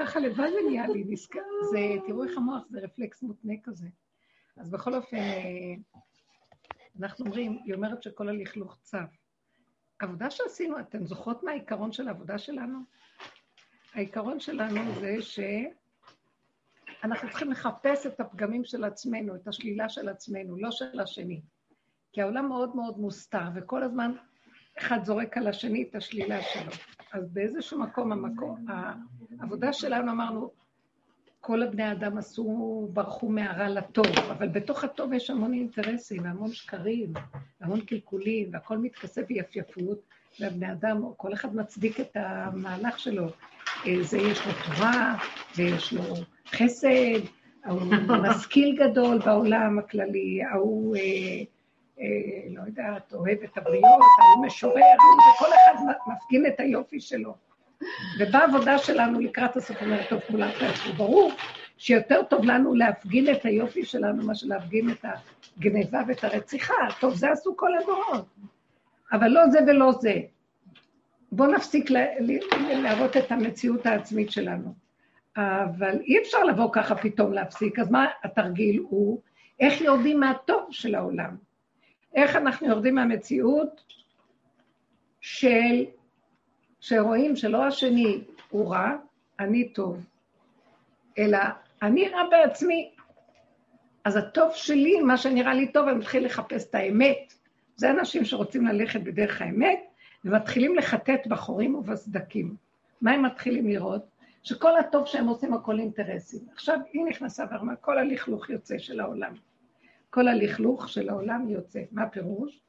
ככה לבד נהיה לי נזכר. זה, תראו איך המוח, זה רפלקס מותנה כזה. אז בכל אופן, אנחנו אומרים, היא אומרת שכל הלכלוך צף. עבודה שעשינו, אתן זוכרות מה העיקרון של העבודה שלנו? העיקרון שלנו זה שאנחנו צריכים לחפש את הפגמים של עצמנו, את השלילה של עצמנו, לא של השני. כי העולם מאוד מאוד מוסתר, וכל הזמן אחד זורק על השני את השלילה שלו. אז באיזשהו מקום, המקום, העבודה שלנו אמרנו, כל הבני אדם עשו, ברחו מהרע לטוב, אבל בתוך הטוב יש המון אינטרסים, והמון שקרים, והמון קלקולים, והכל מתכסה ביפייפות, והבני אדם, כל אחד מצדיק את המהלך שלו. אה, זה יש לו תורה, ויש לו חסד, ההוא משכיל גדול בעולם הכללי, ההוא, אה, לא יודעת, אוהב את הבריות, ההוא משורר, וכל אחד מפגין את היופי שלו. ובעבודה שלנו לקראת הסוף אומרת, טוב, כולם תעשו. ברור שיותר טוב לנו להפגין את היופי שלנו מאשר להפגין את הגניבה ואת הרציחה. טוב, זה עשו כל הדורות. אבל לא זה ולא זה. בואו נפסיק להראות את המציאות העצמית שלנו. אבל אי אפשר לבוא ככה פתאום להפסיק, אז מה התרגיל הוא? איך יורדים מהטוב של העולם? איך אנחנו יורדים מהמציאות של שרואים שלא השני הוא רע, אני טוב, אלא אני רע בעצמי. אז הטוב שלי, מה שנראה לי טוב, אני מתחיל לחפש את האמת. זה אנשים שרוצים ללכת בדרך האמת, ומתחילים לחטט בחורים ובסדקים. מה הם מתחילים לראות? שכל הטוב שהם עושים, הכל אינטרסים. עכשיו היא נכנסה ואמרה, כל הלכלוך יוצא של העולם. כל הלכלוך של העולם יוצא. מה הפירוש?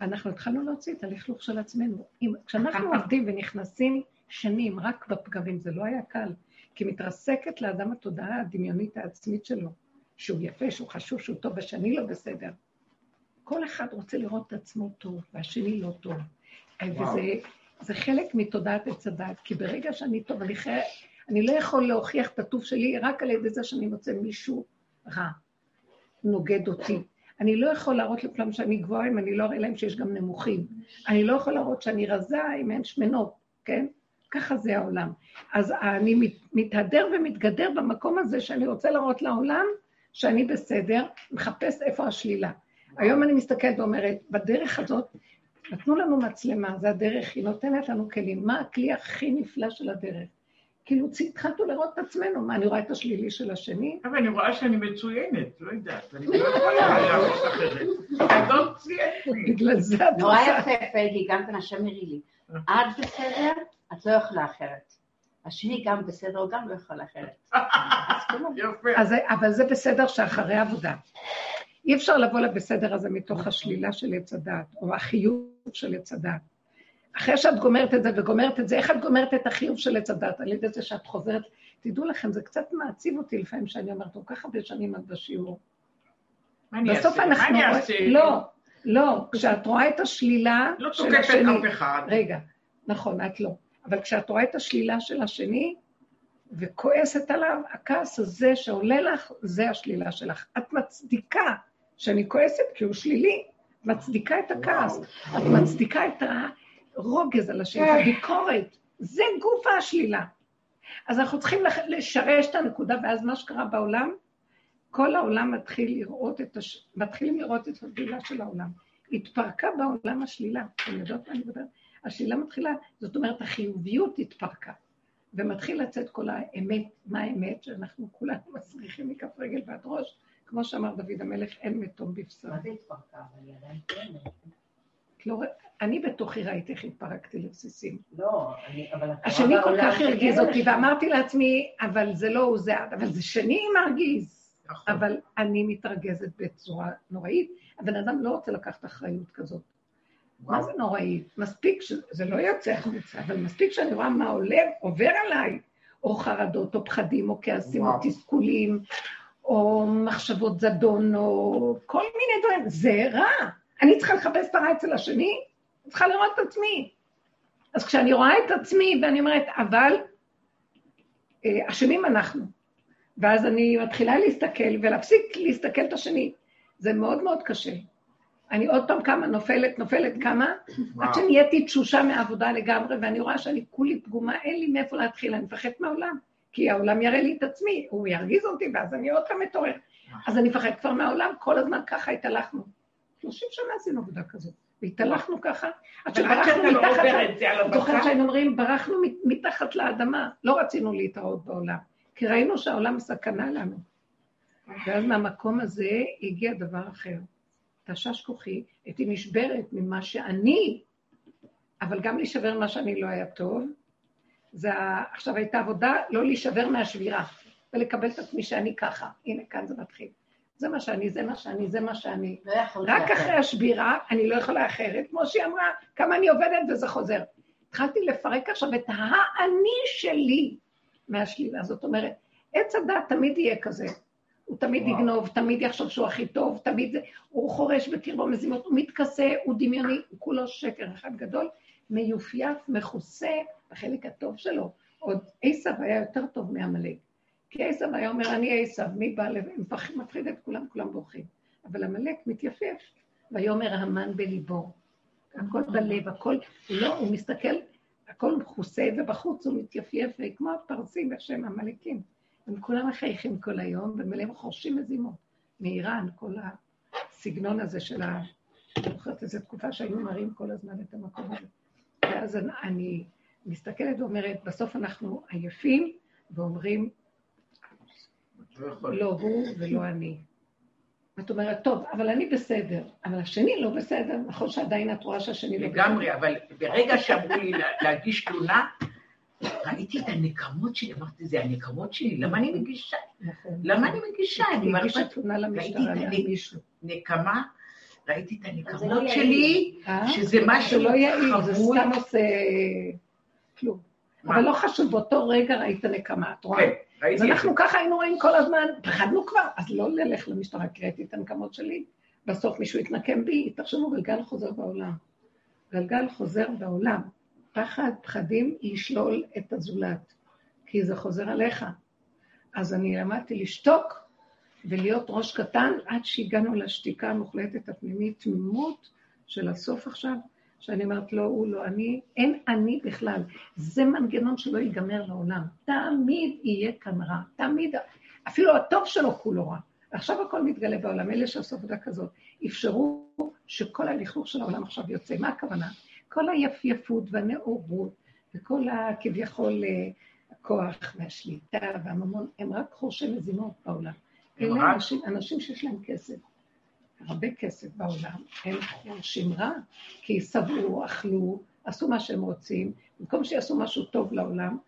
אנחנו התחלנו להוציא את הלכלוך של עצמנו. אם, כשאנחנו עובדים ונכנסים שנים רק בפגמים, זה לא היה קל, כי מתרסקת לאדם התודעה הדמיונית העצמית שלו, שהוא יפה, שהוא חשוב, שהוא טוב, ושאני לא בסדר. כל אחד רוצה לראות את עצמו טוב, והשני לא טוב. וזה זה חלק מתודעת עץ הדת, כי ברגע שאני טוב, אני, חי... אני לא יכול להוכיח את הטוב שלי רק על ידי זה שאני מוצא מישהו רע, נוגד אותי. אני לא יכול להראות לכולם שאני גבוהה אם אני לא אראה להם שיש גם נמוכים. אני לא יכול להראות שאני רזה אם אין שמנות, כן? ככה זה העולם. אז אני מתהדר ומתגדר במקום הזה שאני רוצה להראות לעולם שאני בסדר, מחפש איפה השלילה. היום אני מסתכלת ואומרת, בדרך הזאת, נתנו לנו מצלמה, זה הדרך, היא נותנת לנו כלים. מה הכלי הכי נפלא של הדרך? כאילו התחלנו לראות את עצמנו, מה, אני רואה את השלילי של השני? אבל אני רואה שאני מצוינת, לא יודעת, אני לא יכולה להראות אחרת. את לא מצוינת. בגלל זה את נורא יפה, פייגי, גם כן השם הרי לי. את בסדר, את לא יכולה אחרת. השני גם בסדר, הוא גם לא יכול אחרת. אבל זה בסדר שאחרי עבודה. אי אפשר לבוא לבסדר הזה מתוך השלילה של עץ הדעת, או החיוב של עץ הדעת. אחרי שאת גומרת את זה וגומרת את זה, איך את גומרת את החיוב של עץ הדת? על ידי זה שאת חוזרת, תדעו לכם, זה קצת מעציב אותי לפעמים שאני אומרת, כל כך הרבה שנים את בשיעור. אני אעשה? מה אני אעשה? לא, לא, כשאת רואה את השלילה לא של השני... לא תוקפת אף אחד. רגע, נכון, את לא. אבל כשאת רואה את השלילה של השני, וכועסת עליו, הכעס הזה שעולה לך, זה השלילה שלך. את מצדיקה שאני כועסת כי הוא שלילי, מצדיקה את הכעס, את מצדיקה את ה... רוגז על השם, הביקורת, זה גוף השלילה. אז אנחנו צריכים לשרש את הנקודה, ואז מה שקרה בעולם, כל העולם מתחיל לראות את, הש... מתחילים לראות את השלילה של העולם. התפרקה בעולם השלילה, אתם יודעות מה אני מדברת? השלילה מתחילה, זאת אומרת, החיוביות התפרקה, ומתחיל לצאת כל האמת, מה האמת, שאנחנו כולנו מסריחים מכף רגל ועד ראש, כמו שאמר דוד המלך, אין מתום בבשר. מה זה התפרקה? אבל היא עדיין קיימת. לא, אני בתוכי ראיתי איך התפרקתי לבסיסים. לא, אבל... השני כל כך הרגיז אותי, ואמרתי לעצמי, אבל זה לא הוא, זה את, אבל זה שני מרגיז. נכון. אבל אני מתרגזת בצורה נוראית. הבן אדם לא רוצה לקחת אחריות כזאת. מה זה נוראית? מספיק שזה לא יוצא החוצה, אבל מספיק שאני רואה מה עולה, עובר עליי, או חרדות, או פחדים, או כעסים, או תסכולים, או מחשבות זדון, או כל מיני דברים. זה רע. אני צריכה לחפש את הרע אצל השני? אני צריכה לראות את עצמי. אז כשאני רואה את עצמי ואני אומרת, אבל אה, אשמים אנחנו. ואז אני מתחילה להסתכל ולהפסיק להסתכל את השני. זה מאוד מאוד קשה. אני עוד פעם קמה, נופלת, נופלת, קמה. עד שנהייתי תשושה מהעבודה לגמרי, ואני רואה שאני כולי פגומה, אין לי מאיפה להתחיל, אני מפחדת מהעולם. כי העולם יראה לי את עצמי, הוא ירגיז אותי, ואז אני עוד פעם מתעורר. אז אני מפחדת כבר מהעולם, כל הזמן ככה התהלכנו. 30 שנה עשינו עבודה כזאת, והתהלכנו ככה, עד שברחנו לא מתחת, את זוכרת שהיינו אומרים, ברחנו מת- מתחת לאדמה, לא רצינו להתראות בעולם, כי ראינו שהעולם סכנה לנו. ואז מהמקום הזה הגיע דבר אחר. תשש כוחי, הייתי נשברת ממה שאני, אבל גם להישבר ממה שאני לא היה טוב. זה. עכשיו הייתה עבודה לא להישבר מהשבירה, ולקבל את עצמי שאני ככה. הנה, כאן זה מתחיל. זה מה שאני, זה מה שאני, זה מה שאני. לא רק אחרת. אחרי השבירה, אני לא יכולה אחרת, כמו שהיא אמרה, כמה אני עובדת וזה חוזר. התחלתי לפרק עכשיו את האני שלי מהשלילה. זאת אומרת, עץ הדת תמיד יהיה כזה. הוא תמיד וואו. יגנוב, תמיד יחשוב שהוא הכי טוב, תמיד זה, הוא חורש בקרבו מזימות, הוא מתכסה, הוא דמיוני, הוא כולו שקר אחד גדול, מיופייף, מכוסה בחלק הטוב שלו. עוד עשב היה יותר טוב מעמלק. כי עשב היה אומר, אני עשב, מי בא לב... מפח- מפחיד את כולם, כולם בורחים. אבל עמלק מתייפייף, ויאמר המן בליבו. הכל בלב, הכל, לא, הוא מסתכל, הכל מכוסה, ובחוץ הוא מתייפייף, וכמו הפרסים, איך שהם עמלקים. הם כולם מחייכים כל היום, ומלא הם חורשים מזימות. מאיראן, כל הסגנון הזה של ה... אני זוכרת איזו תקופה שהיו מראים כל הזמן את המקום הזה. ואז אני מסתכלת ואומרת, בסוף אנחנו עייפים, ואומרים, לא. לא הוא ולא אני. את אומרת, טוב, אבל אני בסדר, אבל השני לא בסדר, נכון שעדיין את רואה שהשני לא בסדר. לגמרי, אבל ברגע שאמרו לי לה- להגיש תלונה, ראיתי את הנקמות שלי, אמרתי, זה הנקמות שלי, למה אני מגישה? נכון. למה אני מגישה? אני מרגישה תלונה למשטרה, מישהו. נקמה, ראיתי את זה לא הנקמות יעיל. שלי, אה? שזה זה משהו לא יעיל, זה. סתם עושה כלום. אבל לא חשוב, באותו רגע ראית נקמה, את רואה? אנחנו ככה היינו רואים כל הזמן, פחדנו כבר, אז לא נלך למשטרה, כי ראיתי את הנקמות שלי. בסוף מישהו יתנקם בי, תחשבו, גלגל חוזר בעולם. גלגל חוזר בעולם. פחד, פחדים, לשלול את הזולת, כי זה חוזר עליך. אז אני למדתי לשתוק ולהיות ראש קטן עד שהגענו לשתיקה המוחלטת הפנימית, תמימות של הסוף עכשיו, שאני אומרת, לא הוא, לא אני, אין אני בכלל. זה מנגנון שלא ייגמר לעולם. תמיד יהיה כאן רע, תמיד, אפילו הטוב שלו כולו רע. עכשיו הכל מתגלה בעולם, אלה שעשו עבודה כזאת, אפשרו שכל הלכלוך של העולם עכשיו יוצא. מה הכוונה? כל היפייפות והנאורות וכל הכביכול אה, הכוח והשליטה והממון, הם רק חורשי מזימות בעולם. אלה רק- אנשים, אנשים שיש להם כסף, הרבה כסף בעולם, הם חורשים רע, כי שבעו, אכלו, עשו מה שהם רוצים, במקום שיעשו משהו טוב לעולם,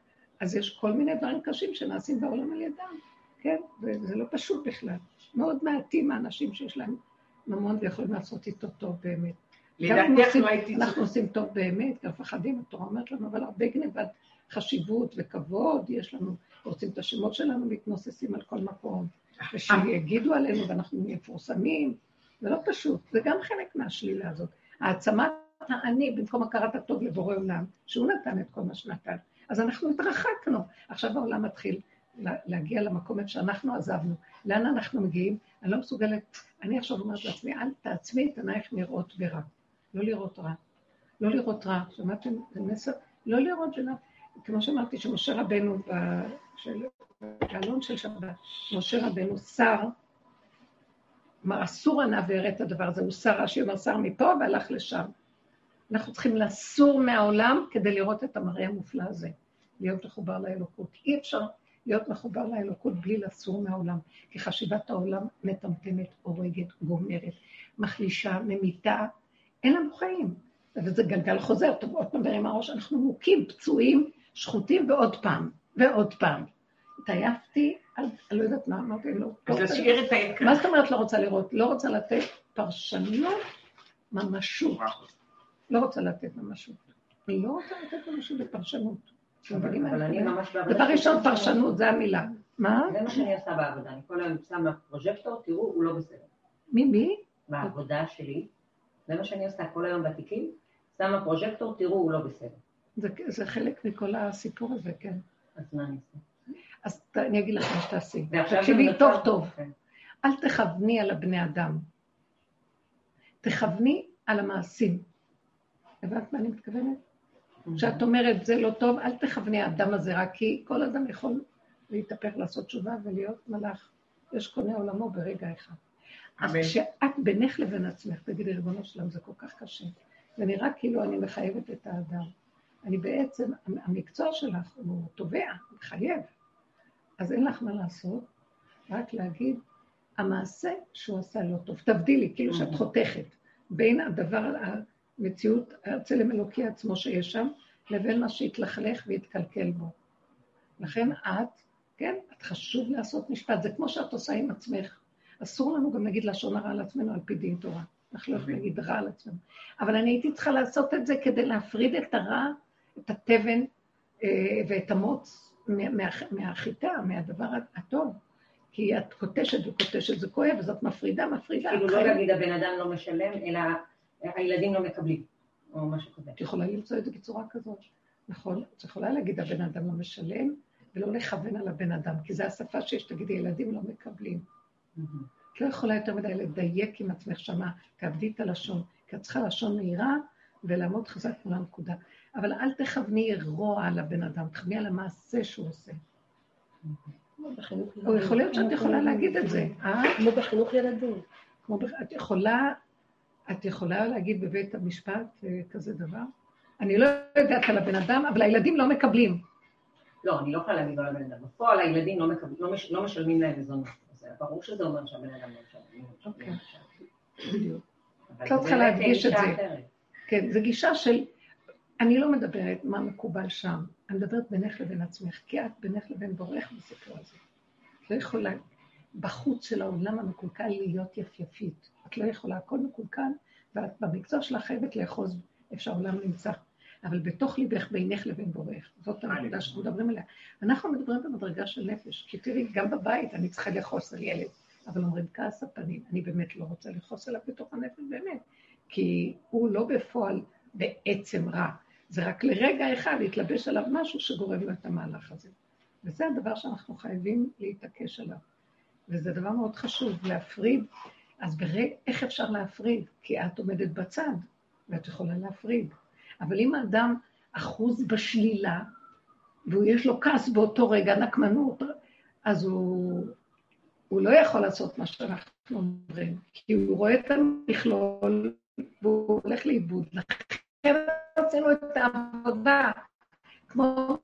אז יש כל מיני דברים קשים שנעשים בעולם על ידם, כן? וזה לא פשוט בכלל. מאוד מעטים האנשים שיש להם ממון ויכולים לעשות איתו טוב באמת. לדעתך לא הייתי אנחנו. עושים טוב באמת, גם מפחדים, התורה אומרת לנו, אבל הרבה גניבת חשיבות וכבוד יש לנו, רוצים את השמות שלנו מתנוססים על כל מקום, ושיגידו עלינו ואנחנו נהיה מפורסמים, זה לא פשוט, זה גם חלק מהשלילה הזאת. העצמת האני במקום הכרת הטוב לבורא עולם, שהוא נתן את כל מה שנתן. אז אנחנו התרחקנו. עכשיו העולם מתחיל לה- להגיע למקום איפה שאנחנו עזבנו. לאן אנחנו מגיעים? אני לא מסוגלת, אני עכשיו אומרת לעצמי, אל תעצמי את עינייך לראות ברע. לא לראות רע. לא לראות רע. שמעתם? זה מסר? לא לראות רע. כמו שאמרתי, שמשה רבנו, בעלון של שבת, משה רבנו שר, אמר, אסור הנא וירא את הדבר הזה, הוא שר, רש"י אומר, שר מפה והלך לשם. אנחנו צריכים לסור מהעולם כדי לראות את המראה המופלא הזה, להיות מחובר לאלוקות. אי אפשר להיות מחובר לאלוקות בלי לסור מהעולם, כי חשיבת העולם מטמטמת, הורגת, גומרת, מחלישה, ממיתה, אין לנו חיים. וזה גלגל חוזר, טוב, עוד פעם ברים הראש, אנחנו מוכים, פצועים, שחוטים, ועוד פעם, ועוד פעם. התעייפתי, אני לא יודעת מה אמרתי, לא, לא אז להשאיר את היקר. מה זאת אומרת לא רוצה לראות? לא רוצה לתת פרשנות, ממשות. לא רוצה לתת ממשות. אני לא רוצה לתת ממשות בפרשנות. דבר ראשון, פרשנות, זה המילה. מה? זה מה שאני עושה בעבודה, אני כל היום שמה פרוז'קטור, תראו, הוא לא בסדר. מי? מי? בעבודה שלי, זה מה שאני עושה כל היום בתיקים, שמה פרוז'קטור, תראו, הוא לא בסדר. זה חלק מכל הסיפור הזה, כן. אז מה אני עושה? אז ת, אני אגיד לך מה שתעשי. תקשיבי טוב טוב. כן. אל תכווני על הבני אדם. תכווני על המעשים. הבנת מה אני מתכוונת? כשאת אומרת, זה לא טוב, אל תכווני האדם הזה רק כי כל אדם יכול להתהפך, לעשות תשובה ולהיות מלאך. יש קונה עולמו ברגע אחד. אז כשאת בינך לבין עצמך, תגידי, ריבונו שלם, זה כל כך קשה. זה נראה כאילו אני מחייבת את האדם. אני בעצם, המקצוע שלך הוא תובע, מחייב. אז אין לך מה לעשות, רק להגיד, המעשה שהוא עשה לא טוב. תבדילי, כאילו שאת חותכת בין הדבר, המציאות, הצלם אלוקי עצמו שיש שם, לבין מה שהתלכלך והתקלקל בו. לכן את, כן, את חשוב לעשות משפט, זה כמו שאת עושה עם עצמך. אסור לנו גם להגיד לשון הרע על עצמנו על פי דין תורה. אנחנו לא יכולים להגיד רע על עצמנו. אבל אני הייתי צריכה לעשות את זה כדי להפריד את הרע, את התבן אה, ואת המוץ מהחיטה, מהדבר הטוב. כי את קוטשת וקוטשת, זה כואב, אז את מפרידה, מפרידה. כאילו לא להגיד הבן אדם לא משלם, אלא הילדים לא מקבלים, או משהו כזה. את יכולה למצוא את זה בצורה כזאת, נכון? את יכולה להגיד הבן אדם לא משלם, ולא לכוון על הבן אדם, כי זו השפה שיש, תגידי, ילדים לא מקבלים. את לא יכולה יותר מדי לדייק עם עצמך שמה, תאבדי את הלשון, כי את צריכה לשון מהירה ולעמוד חזק מול הנקודה. אבל אל תכווני רוע על הבן אדם, תכווני על המעשה שהוא עושה. או יכול להיות שאת יכולה להגיד את זה, אה? כמו בחינוך ילדים. את יכולה, את יכולה להגיד בבית המשפט אה, כזה דבר? אני לא יודעת על הבן אדם, אבל הילדים לא מקבלים. לא, אני לא יכולה להגיד על הבן אדם. בפועל הילדים לא, לא, לא משלמים להם מזונות. ברור שזה אומר שהבן אדם לא משלם. אוקיי, בדיוק. את לא צריכה להדגיש את זה. כן, זו גישה של, אני לא מדברת מה מקובל שם, אני מדברת בינך לבין עצמך, כי את בינך לבין בורך בסיפור הזה. את לא יכולה בחוץ של העולם המקולקל להיות יפייפית. את לא יכולה, הכל מקולקל, ואת במקצוע שלך חייבת לאחוז איפה שהעולם נמצא. אבל בתוך ליבך, בינך לבין בורך. זאת הנקודה שאנחנו מדברים עליה. אנחנו מדברים במדרגה של נפש, כי תראי, גם בבית אני צריכה לכעוס על ילד, אבל אומרים כעס הפנים, אני באמת לא רוצה לכעוס עליו בתוך הנפש באמת, כי הוא לא בפועל בעצם רע, זה רק לרגע אחד להתלבש עליו משהו שגורם לו את המהלך הזה. וזה הדבר שאנחנו חייבים להתעקש עליו. וזה דבר מאוד חשוב, להפריד. אז ברג... איך אפשר להפריד? כי את עומדת בצד, ואת יכולה להפריד. אבל אם האדם אחוז בשלילה, ויש לו כעס באותו רגע, נקמנות, אז הוא, הוא לא יכול לעשות מה שאנחנו אומרים, כי הוא רואה את המכלול והוא הולך לאיבוד. לכן עשינו את העבודה, כמו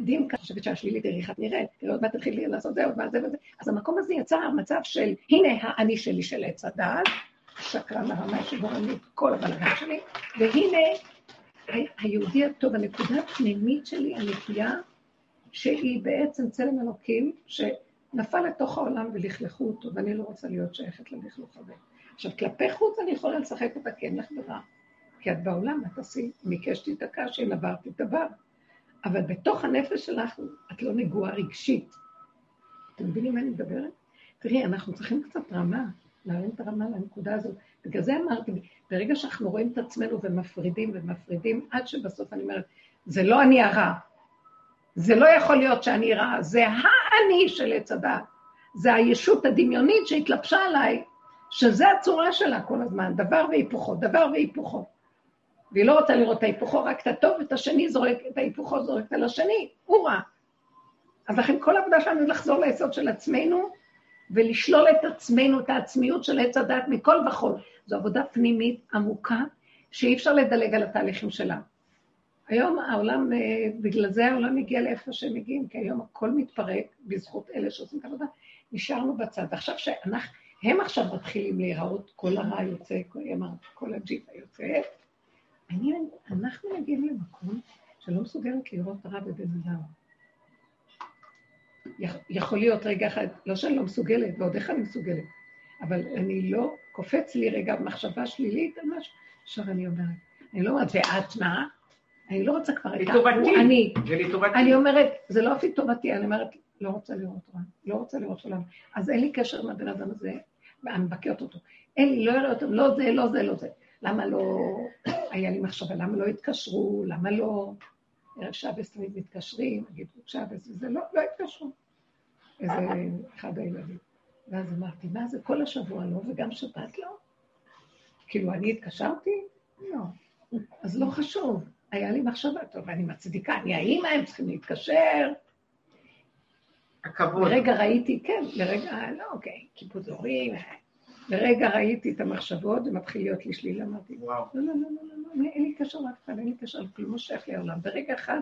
דין ככה, חושבת שהשלילית איך נראית, עוד מעט תתחיל לעשות זה, עוד מעט זה וזה. אז המקום הזה יצר מצב של, הנה האני שלי של עץ הדעת, שקרן הרמה שגורם לי כל הבלגן שלי, והנה היהודי הטוב, הנקודה הפנימית שלי, הנקייה, שהיא בעצם צלם אלוקים, שנפל לתוך העולם ולכלכו אותו, ואני לא רוצה להיות שייכת ללכלוך הזה. עכשיו, כלפי חוץ אני יכולה לשחק אותה כן לך דבר, כי את בעולם, את עשי, ביקשתי את הקש, עברתי את הבר. אבל בתוך הנפש שלך את לא נגועה רגשית. אתם מבינים מה אני מדברת? תראי, אנחנו צריכים קצת רמה. להרים את הרמה לנקודה הזאת. בגלל זה אמרתי, ברגע שאנחנו רואים את עצמנו ומפרידים ומפרידים, עד שבסוף אני אומרת, זה לא אני הרע. זה לא יכול להיות שאני רע, זה האני של עץ הדעת. זה הישות הדמיונית שהתלבשה עליי, שזה הצורה שלה כל הזמן, דבר והיפוכו, דבר והיפוכו. והיא לא רוצה לראות את ההיפוכו, רק את הטוב, ואת השני זורק, את ההיפוכו זורקת על השני, הוא רע. אז לכן כל העבודה שלנו היא לחזור ליסוד של עצמנו, ולשלול את עצמנו, את העצמיות של עץ הדת מכל וכול. זו עבודה פנימית עמוקה, שאי אפשר לדלג על התהליכים שלה. היום העולם, אה, בגלל זה העולם הגיע לאיפה שהם מגיעים, כי היום הכל מתפרק בזכות אלה שעושים את העבודה, נשארנו בצד. עכשיו שאנחנו, הם עכשיו מתחילים להיראות, כל הרע יוצא, כל הג'יפה יוצא, מעניין, אנחנו מגיעים למקום שלא מסוגלת לראות רע בבן אדם. יכול להיות רגע אחד, לא שאני לא מסוגלת, ועוד איך אני מסוגלת, אבל אני לא, קופץ לי רגע מחשבה שלילית על משהו, עכשיו אני אומרת, אני לא אומרת, ואת מה? אני לא רוצה כבר את לטובתי, אני. אני אומרת, זה לא אפילו טובתי, אני אומרת, לא רוצה לראות רע, לא רוצה לראות עולם. אז אין לי קשר עם הבן אדם הזה, ואני מבקרת אותו. אין לי, לא יראה אותו, לא זה, לא זה, לא זה. למה לא, היה לי מחשבה, למה לא התקשרו, למה לא... ערב שבס תמיד מתקשרים, נגיד שבס, וזה לא, לא התקשרו. איזה אחד הילדים. ואז אמרתי, מה זה כל השבוע לא, וגם שבת לא? כאילו, אני התקשרתי? לא. אז לא חשוב. היה לי מחשבה טובה, אני מצדיקה, אני האימא, הם צריכים להתקשר. הכבוד. לרגע ראיתי, כן, לרגע, לא, אוקיי, קיבוץ הורים, לרגע ראיתי את המחשבות, ומתחיל להיות לי שלילה, אמרתי, וואו. לא, לא, לא, לא, לא, לא, אין לי קשר לאף אחד, אין לי קשר לכלום, לא שייך לי העולם. ברגע אחד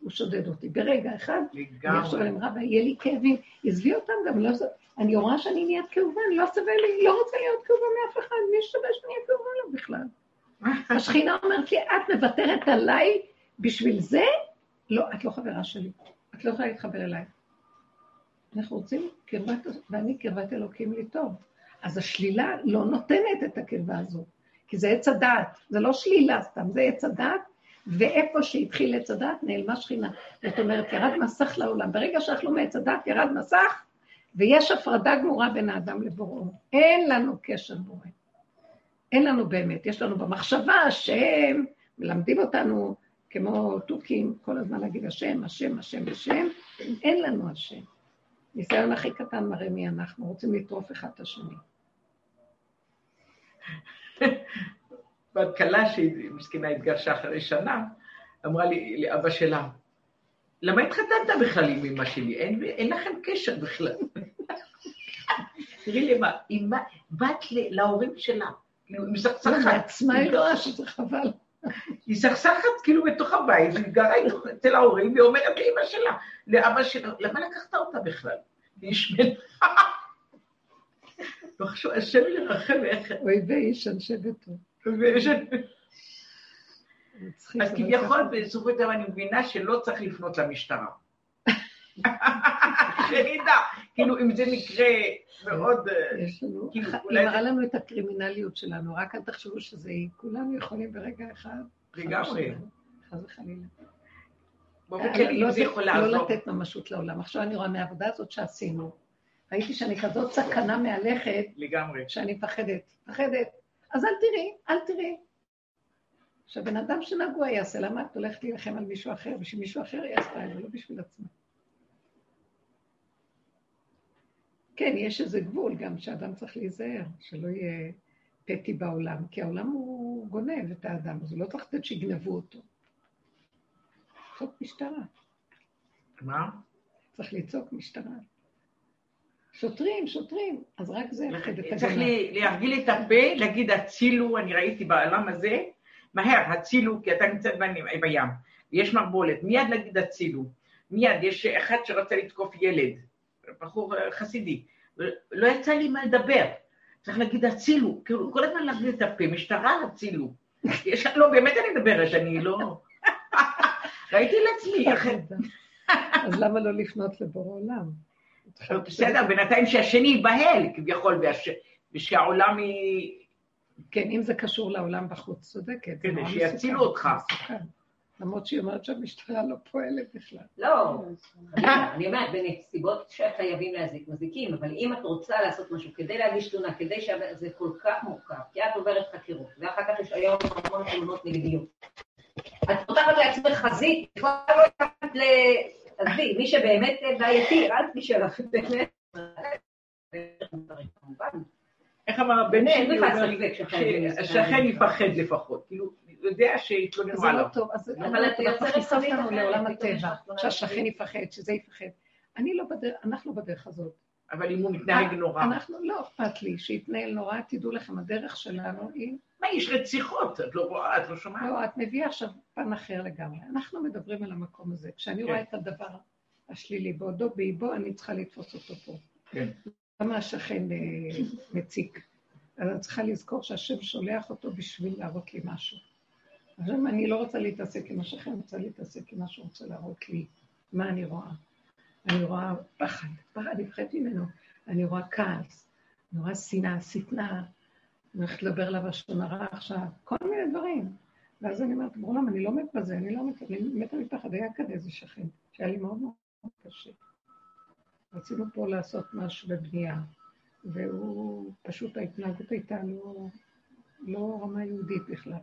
הוא שודד אותי, ברגע אחד, אני עכשיו. עם רבא, יהיה לי כאבים, עזבי אותם גם, לא, אני רואה שאני נהיית כאובה, אני לא שווה לי, לא רוצה להיות כאובה מאף אחד, מי שווה שאני אהיה כאובה לו בכלל? השכינה אומרת לי, את מוותרת עליי בשביל זה? לא, את לא חברה שלי, את לא יכולה להתחבר אליי. אנחנו רוצים קרבת, ואני קרבת אלוקים לי טוב. אז השלילה לא נותנת את הקרבה הזו, כי זה עץ הדעת, זה לא שלילה סתם, זה עץ הדעת, ואיפה שהתחיל עץ הדעת נעלמה שכינה. זאת אומרת, ירד מסך לעולם. ברגע שאכלו מעץ הדעת, ירד מסך, ויש הפרדה גמורה בין האדם לבוראו. אין לנו קשר בורא. אין לנו באמת, יש לנו במחשבה השם, מלמדים אותנו כמו תוכים, כל הזמן להגיד השם, השם, השם, השם, אין לנו השם. ניסיון הכי קטן מראה מי אנחנו, רוצים לטרוף אחד את השני. בת כלה שהיא מסכנה התגרשה אחרי שנה, אמרה לי, לאבא שלה, למה התחתנת בכלל עם אמא שלי? אין, אין לכם קשר בכלל. תראי לי מה, בא- בת להורים שלה, כאילו, היא לא, מסכסכת. מעצמה היא רואה שזה חבל. היא סכסכת כאילו בתוך הבית, היא גרה אצל ההורים, והיא אומרת לאמא שלה, לאבא שלה, למה לקחת אותה בכלל? היא שמנה. לא חשוב, השם ירחם איך... אוי ואיש אנשי ביתו. אז כביכול. בסופו של דבר אני מבינה שלא צריך לפנות למשטרה. שנדע, כאילו, אם זה מקרה מאוד... אה, יש לנו, כאילו, היא מראה לנו את הקרימינליות שלנו, רק אל תחשבו שזה היא. כולנו יכולים ברגע אחד. לגמרי. חס וחלילה. באופן כללי, לא- אם זה יכול לא לעזור. לתת ממשות לעולם. עכשיו אני רואה מהעבודה הזאת שעשינו, ראיתי שאני כזאת סכנה מהלכת, לגמרי. שאני מפחדת, מפחדת. אז אל תראי, אל תראי. שהבן אדם שנגוע יעשה, למה את הולכת להילחם על מישהו אחר, בשביל מישהו אחר היא עשתה את זה, לא בשביל עצמה. כן, יש איזה גבול גם שאדם צריך להיזהר, שלא יהיה פטי בעולם, כי העולם הוא גונב את האדם, אז הוא לא צריך לתת שיגנבו אותו. זאת משטרה, מה? צריך לצעוק משטרה. שוטרים, שוטרים, אז רק זה יפחד את צריך הגנב. לי- להרגיל את הפה, להגיד הצילו, אני ראיתי בעולם הזה, מהר, הצילו, כי אתה נמצא בים. יש מערבולת, מיד להגיד הצילו. מיד, יש אחד שרצה לתקוף ילד, בחור אה, חסידי, לא יצא לי מה לדבר. צריך להגיד הצילו, כאילו כל הזמן להרגיל את הפה, משטרה הצילו. יש, לא, באמת אני מדברת, אני לא... ראיתי לעצמי, אז למה לא לפנות לבורא עולם? בסדר, בינתיים שהשני ייבהל כביכול, ושהעולם היא... כן, אם זה קשור לעולם בחוץ, צודקת. זה כדי נורא שיצילו אותך. מסוכן. למרות שהיא אומרת שהמשטרה לא פועלת בכלל. לא, אני אומרת, בנסיבות שחייבים להזיק, מזיקים, אבל אם את רוצה לעשות משהו כדי להגיש תלונה, כדי שזה כל כך מורכב, כי את עוברת חקירות, ואחר כך יש היום המון תלונות נגדיות. את פותחת לעצמך חזית, בכלל לא ל... עזבי, מי שבאמת בעייתי, אל עליו, באמת. איך אמר הבן שלי? זה. יפחד לפחות, כאילו, הוא יודע שיתלוננו זה עליו. לא טוב, אז אבל את יוצרת אותנו לעולם הטבע, שהשכן. יפחד, שזה יפחד. אני לא בדרך, אנחנו בדרך הזאת. אבל אם הוא מתנהג נורא. אנחנו, לא אכפת לי שיתנהל נורא, תדעו לכם, הדרך שלנו היא... מה, יש רציחות, את לא רואה, את לא שומעת. לא, את מביאה עכשיו פן אחר לגמרי. אנחנו מדברים על המקום הזה. כשאני כן. רואה את הדבר השלילי בעודו באיבו, אני צריכה לתפוס אותו פה. כן. למה השכן אה, מציק? אז אני צריכה לזכור שהשם שולח אותו בשביל להראות לי משהו. עכשיו, אני לא רוצה להתעסק עם השכן, אני רוצה להתעסק עם מה שהוא רוצה להראות לי. מה אני רואה? אני רואה פחד, פחד, מפחדת ממנו. אני רואה כעס, אני רואה שנאה, שטנה, אני הולכת לדבר עליו לשון הרע עכשיו, כל מיני דברים. ואז אני אומרת, בעולם, אני לא מת בזה, אני לא מת, אני מתה מפחד. היה כאן איזה שכן, שהיה לי מאוד מאוד קשה. רצינו פה לעשות משהו בבנייה, והוא, פשוט ההתנהגות הייתה לא, לא רמה יהודית בכלל.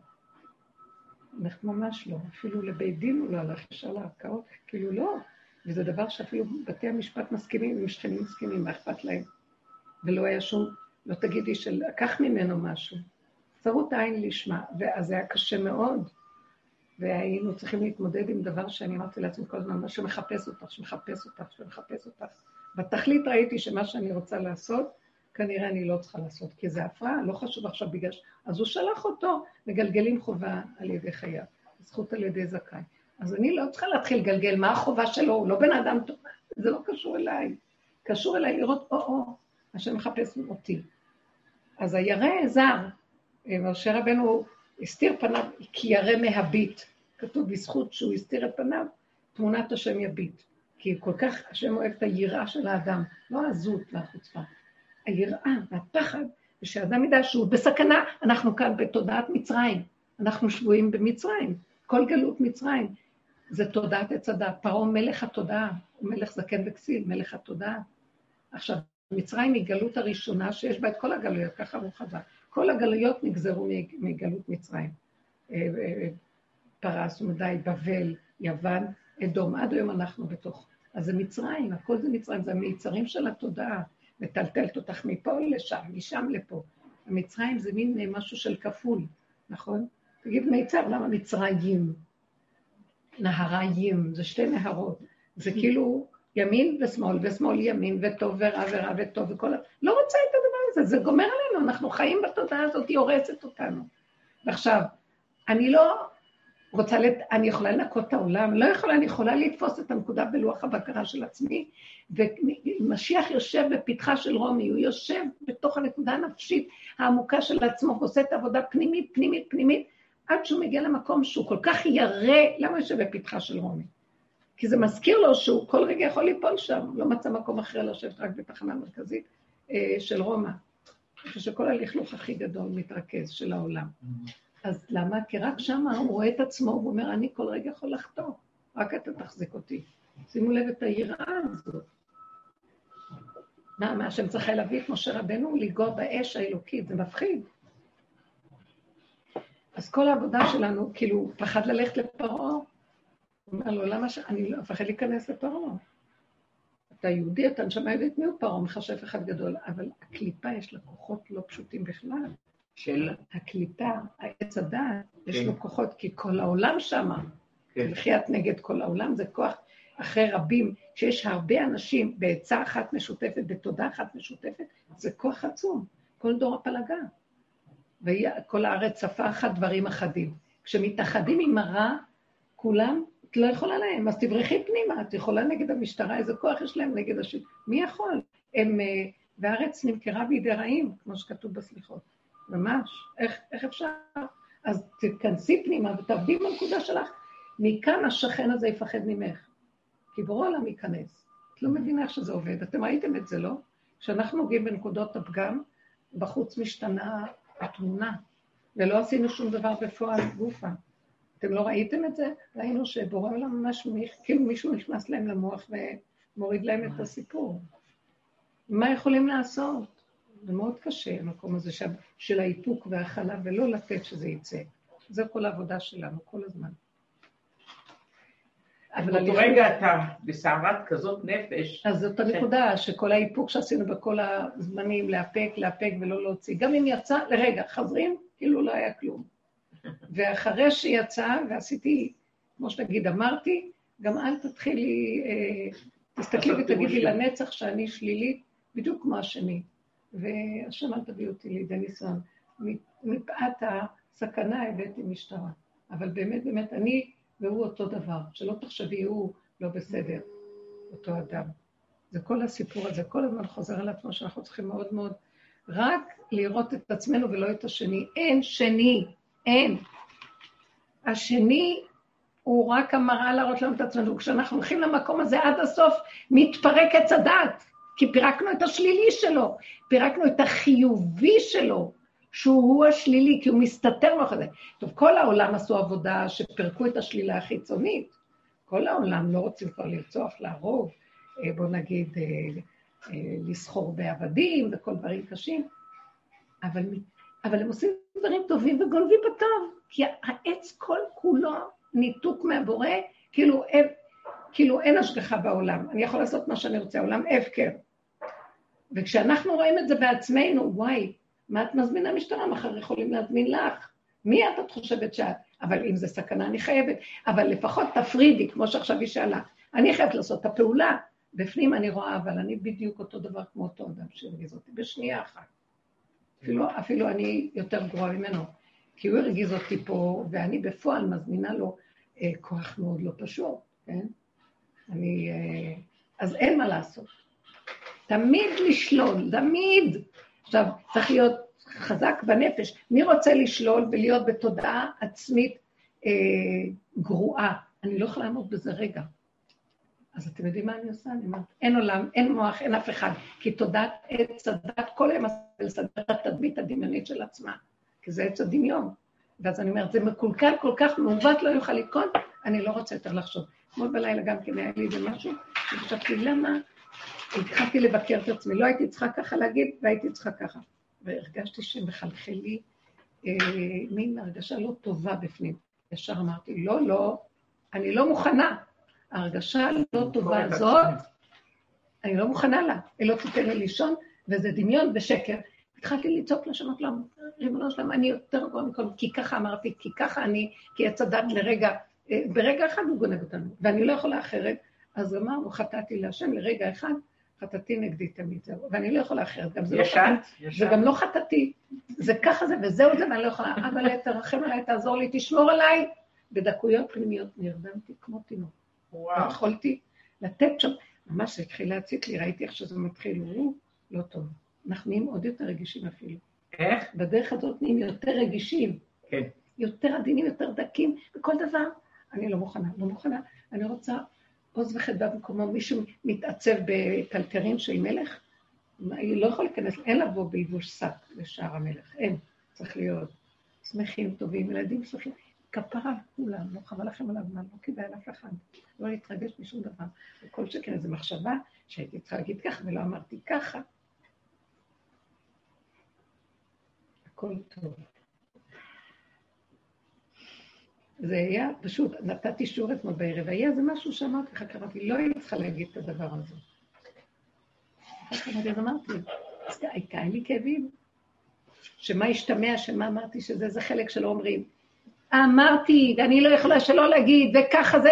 אנחנו ממש לא, אפילו לבית דין הוא לא הלך ישר לערכאות, כאילו לא. וזה דבר שאפילו בתי המשפט מסכימים, אם שכנים מסכימים, מה אכפת להם? ולא היה שום, לא תגידי שלקח ממנו משהו. צרות עין לשמה, ואז זה היה קשה מאוד, והיינו צריכים להתמודד עם דבר שאני אמרתי לעצמי כל הזמן, מה שמחפש אותך, שמחפש אותך, שמחפש אותך. בתכלית ראיתי שמה שאני רוצה לעשות, כנראה אני לא צריכה לעשות, כי זה הפרעה, לא חשוב עכשיו בגלל ש... אז הוא שלח אותו, מגלגלים חובה על ידי חייו, זכות על ידי זכאי. אז אני לא צריכה להתחיל לגלגל מה החובה שלו, הוא לא בן אדם טוב, זה לא קשור אליי. קשור אליי לראות, או-או, השם מחפש אותי. אז הירא זר, משה רבנו הסתיר פניו, כי ירא מהביט. כתוב בזכות שהוא הסתיר את פניו, תמונת השם יביט. כי כל כך השם אוהב את היראה של האדם, לא העזות והחוצפה. היראה והפחד, ושאדם ידע שהוא בסכנה, אנחנו כאן בתודעת מצרים, אנחנו שבויים במצרים, כל גלות מצרים. זה תודעת עץ הדת. פרעה מלך התודעה, הוא מלך זקן וכסיל, מלך התודעה. עכשיו, מצרים היא גלות הראשונה שיש בה את כל הגלויות, ככה הוא חזק. כל הגלויות נגזרו מגלות מצרים. אה, אה, פרס, ומדי, בבל, יוון, אדום, עד היום אנחנו בתוך. אז זה מצרים, הכל זה מצרים, זה המיצרים של התודעה, מטלטלת אותך מפה לשם, משם לפה. המצרים זה מין משהו של כפול, נכון? תגיד מיצר, למה מצרים? נהריים, זה שתי נהרות. זה כאילו ימין ושמאל, ושמאל ימין, וטוב ורע ורע וטוב וכל ה... לא רוצה את הדבר הזה, זה גומר עלינו, אנחנו חיים בתודעה הזאת, היא הורסת אותנו. ועכשיו, אני לא רוצה, לת... אני יכולה לנקות את העולם, לא יכולה, אני יכולה לתפוס את הנקודה בלוח הבקרה של עצמי, ומשיח יושב בפתחה של רומי, הוא יושב בתוך הנקודה הנפשית העמוקה של עצמו, ועושה את העבודה פנימית, פנימית, פנימית, עד שהוא מגיע למקום שהוא כל כך ירא, למה יושב בפתחה של רומי? כי זה מזכיר לו שהוא כל רגע יכול ליפול שם, לא מצא מקום אחר לשבת רק בתחנה מרכזית אה, של רומא. איפה שכל הלכלוך הכי גדול מתרכז של העולם. אז למה? כי רק שם הוא רואה את עצמו, הוא אומר, אני כל רגע יכול לחטוא, רק אתה תחזיק אותי. שימו לב את היראה הזאת. מה, מה השם צריך להביא את משה רבנו? לנגוע באש האלוקית, זה מפחיד. אז כל העבודה שלנו, כאילו, הוא פחד ללכת לפרעה. הוא אומר לו, למה ש... אני לא מפחד להיכנס לפרעה. אתה יהודי, אתה נשמע יהודית, מי הוא פרעה? מכשף אחד גדול. אבל הקליפה יש לה כוחות לא פשוטים בכלל. של? הקליפה, העץ הדעת, יש לו כן. כוחות, כי כל העולם שמה. כן. לחייאת נגד כל העולם, זה כוח אחרי רבים, שיש הרבה אנשים בעצה אחת משותפת, בתודה אחת משותפת, זה כוח עצום. כל דור הפלגה. וכל הארץ צפה אחת דברים אחדים. כשמתאחדים עם הרע, כולם, את לא יכולה להם, אז תברחי פנימה, את יכולה נגד המשטרה, איזה כוח יש להם נגד השם? מי יכול? הם, אה, והארץ נמכרה בידי רעים, כמו שכתוב בסליחות. ממש, איך, איך אפשר? אז תתכנסי פנימה ותעבדי בנקודה שלך. מכאן השכן הזה יפחד ממך. כי ברור העולם ייכנס. את לא מבינה איך שזה עובד. אתם ראיתם את זה, לא? כשאנחנו נוגעים בנקודות הפגם, בחוץ משתנה התמונה, ולא עשינו שום דבר בפועל גופה. אתם לא ראיתם את זה? ראינו שבורא עולם ממש, כאילו מישהו נכנס להם למוח ומוריד להם את הסיפור. מה יכולים לעשות? זה מאוד קשה, המקום הזה של, של האיפוק וההכלה, ולא לתת שזה יצא. זו כל העבודה שלנו, כל הזמן. אבל באותו רגע אתה בסערת כזאת נפש. אז זאת הנקודה, שכל האיפוק שעשינו בכל הזמנים, לאפק, לאפק ולא להוציא. גם אם יצא, לרגע, חזרים, כאילו לא היה כלום. ואחרי שיצא, ועשיתי, כמו שתגיד, אמרתי, גם אל תתחילי, אה, תסתכלי ותגידי לנצח שאני שלילית, בדיוק כמו השני. והשם אל תביא אותי לידי ניסיון. מפאת הסכנה הבאתי משטרה. אבל באמת, באמת, אני והוא אותו דבר. שלא תחשבי, הוא לא בסדר, אותו אדם. זה כל הסיפור הזה, כל הזמן חוזר על עצמו, שאנחנו צריכים מאוד מאוד רק לראות את עצמנו ולא את השני. אין שני, אין. השני הוא רק המראה להראות לנו את עצמנו. כשאנחנו הולכים למקום הזה עד הסוף, מתפרק עץ הדת. כי פירקנו את השלילי שלו, פירקנו את החיובי שלו, שהוא השלילי, כי הוא מסתתר מאחורי זה. טוב, כל העולם עשו עבודה שפירקו את השלילה החיצונית. כל העולם לא רוצים כבר לרצוח, להרוג, אה, בוא נגיד, אה, אה, לסחור בעבדים וכל דברים קשים, אבל, אבל הם עושים דברים טובים וגונבים בטוב, כי העץ כל כולו ניתוק מהבורא, כאילו כאילו אין השגחה בעולם, אני יכול לעשות מה שאני רוצה, העולם הפקר. וכשאנחנו רואים את זה בעצמנו, וואי, מה את מזמינה משטרה? מחר יכולים להזמין לך. מי את את חושבת שאת? אבל אם זה סכנה, אני חייבת. אבל לפחות תפרידי, כמו שעכשיו היא שאלה. אני חייבת לעשות את הפעולה. בפנים אני רואה, אבל אני בדיוק אותו דבר כמו אותו אדם שהרגיז אותי, בשנייה אחת. אפילו, אפילו אני יותר גרועה ממנו, כי הוא הרגיז אותי פה, ואני בפועל מזמינה לו אה, כוח מאוד לא פשוט, כן? אני... אה, אז אין מה לעשות. תמיד לשלול, תמיד. עכשיו, צריך להיות חזק בנפש. מי רוצה לשלול ולהיות בתודעה עצמית אה, גרועה? אני לא יכולה לעמוד בזה רגע. אז אתם יודעים מה אני עושה? אני אומרת, אין עולם, אין מוח, אין אף אחד. כי תודעת עץ הדת כל היום לסדר את התדמית הדמיונית של עצמה, כי זה עץ הדמיון. ואז אני אומרת, זה מקולקל כל כך, מעוות לא יוכל לתקון, אני לא רוצה יותר לחשוב. אתמול בלילה גם כן היה לי איזה משהו, וחשבתי, למה? התחלתי לבקר את עצמי, לא הייתי צריכה ככה להגיד, והייתי צריכה ככה. והרגשתי שמחלחל לי אה, מין הרגשה לא טובה בפנים. ישר אמרתי, לא, לא, אני לא מוכנה. ההרגשה הלא טובה הזאת, אני לא מוכנה לה. היא לא תיתן לי לישון, וזה דמיון ושקר. התחלתי לצעוק לשנות למה, ריבונו שלם, אני יותר גרוע מכל, כי ככה אמרתי, כי ככה אני, כי עץ הדת לרגע, אה, ברגע אחד הוא גונב אותנו, ואני לא יכולה אחרת. אז אמרנו, חטאתי להשם לרגע אחד, חטאתי נגדי תמיד, זהו. ואני לא יכולה אחרת, גם זה לא חטאתי, זה גם לא חטאתי, זה ככה זה וזהו זה, ואני לא יכולה, אבל תרחם עליי, תעזור לי, תשמור עליי. בדקויות פנימיות נרדמתי כמו תינוק. וואו. יכולתי לתת שם, ממש התחיל להציק לי, ראיתי איך שזה מתחיל, הוא לא טוב. אנחנו נהיים עוד יותר רגישים אפילו. איך? בדרך הזאת נהיים יותר רגישים. כן. יותר עדינים, יותר דקים, בכל דבר. אני לא מוכנה, לא מוכנה. אני רוצה עוז וחדווה במקומו, מישהו מתעצב בטלטרים של מלך, היא לא יכולה להיכנס, אין לבוא בלבוש שק לשער המלך, אין. צריך להיות שמחים, טובים, ילדים שמחים. כפרה כולם, לא חבל לכם על הזמן, לא כדאי לאף אחד, לא להתרגש משום דבר. וכל שכן איזו מחשבה שהייתי צריכה להגיד ככה ולא אמרתי ככה. הכל טוב. זה היה פשוט, נתתי שיעור אתמול בערב, היה איזה משהו שאמרתי לך, קראתי, לא הייתי צריכה להגיד את הדבר הזה. אז אמרתי, הייתה לי כאבים. שמה השתמע, שמה אמרתי, שזה זה חלק שלא אומרים. אמרתי, ואני לא יכולה שלא להגיד, וככה זה,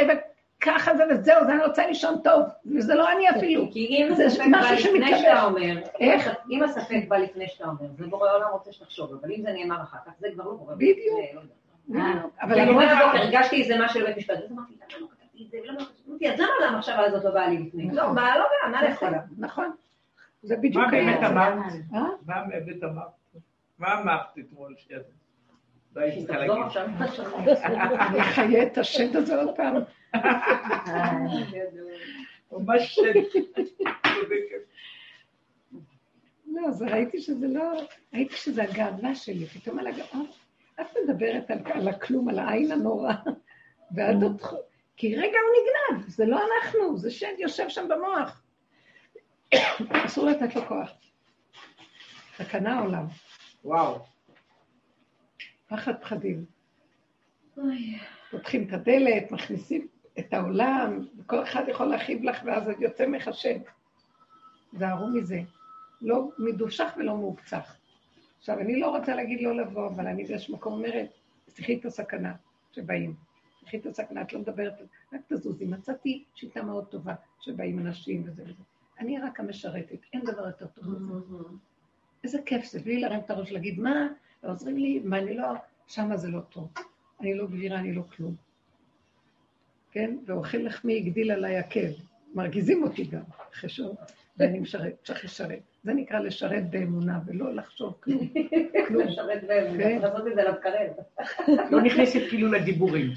וככה זה, וזהו, זה אני רוצה לישון טוב, וזה לא אני אפילו. כי אם הספק בא לפני שאתה אומר, איך? אם הספק בא לפני שאתה אומר, זה בורא עולם רוצה שתחשוב, אבל אם זה נאמר אחר כך, זה כבר לא בורא. בדיוק. לא אה, אבל אני אומרת, הרגשתי איזה משהו לבית משפט, אז אמרתי, למה לא כתבתי את זה, לא אז למה המחשבה הזאת לא באה לי לפני? לא, נכון. באה לא באה, מה לאכול? נכון. זה בדיוק מה באמת אמרת? אה? מה באמת אמרת? מה אמרת אתמול שזה? לא הייתי צריכה להגיד. אני חיה את השד הזה עוד פעם. ממש שד. לא, אז ראיתי שזה לא, ראיתי שזה הגאווה שלי, פתאום על הגאווה. את מדברת על, על הכלום, על העין הנורא, ואת עוד... כי רגע הוא נגנב, זה לא אנחנו, זה שד יושב שם במוח. אסור לתת לו כוח. סכנה עולם. וואו. פחד פחדים. פותחים את הדלת, מכניסים את העולם, וכל אחד יכול להכאיב לך, ואז זה יוצא מחשב. זהרו מזה. לא מדושך ולא מהוקצח. עכשיו, אני לא רוצה להגיד לא לבוא, אבל אני באיזשהו מקום אומרת, תחי את הסכנה שבאים. תחי את הסכנה, את לא מדברת, רק תזוזי. מצאתי שיטה מאוד טובה שבאים אנשים וזה וזה. אני רק המשרתת, אין דבר יותר טוב מזה. איזה כיף זה, בלי להרים את הראש ולהגיד, מה, ועוזרים לי, מה אני לא, שמה זה לא טוב. אני לא גבירה, אני לא כלום. כן? ואוכל לחמי הגדיל עליי עקב. מרגיזים אותי גם, אחרי שעות, ואני משרת, צריך לשרת. זה נקרא לשרת באמונה, ולא לחשוב כלום. כלום. לשרת באמונה, כן. לעשות את זה למקרב. לא נכנסת כאילו לדיבורים.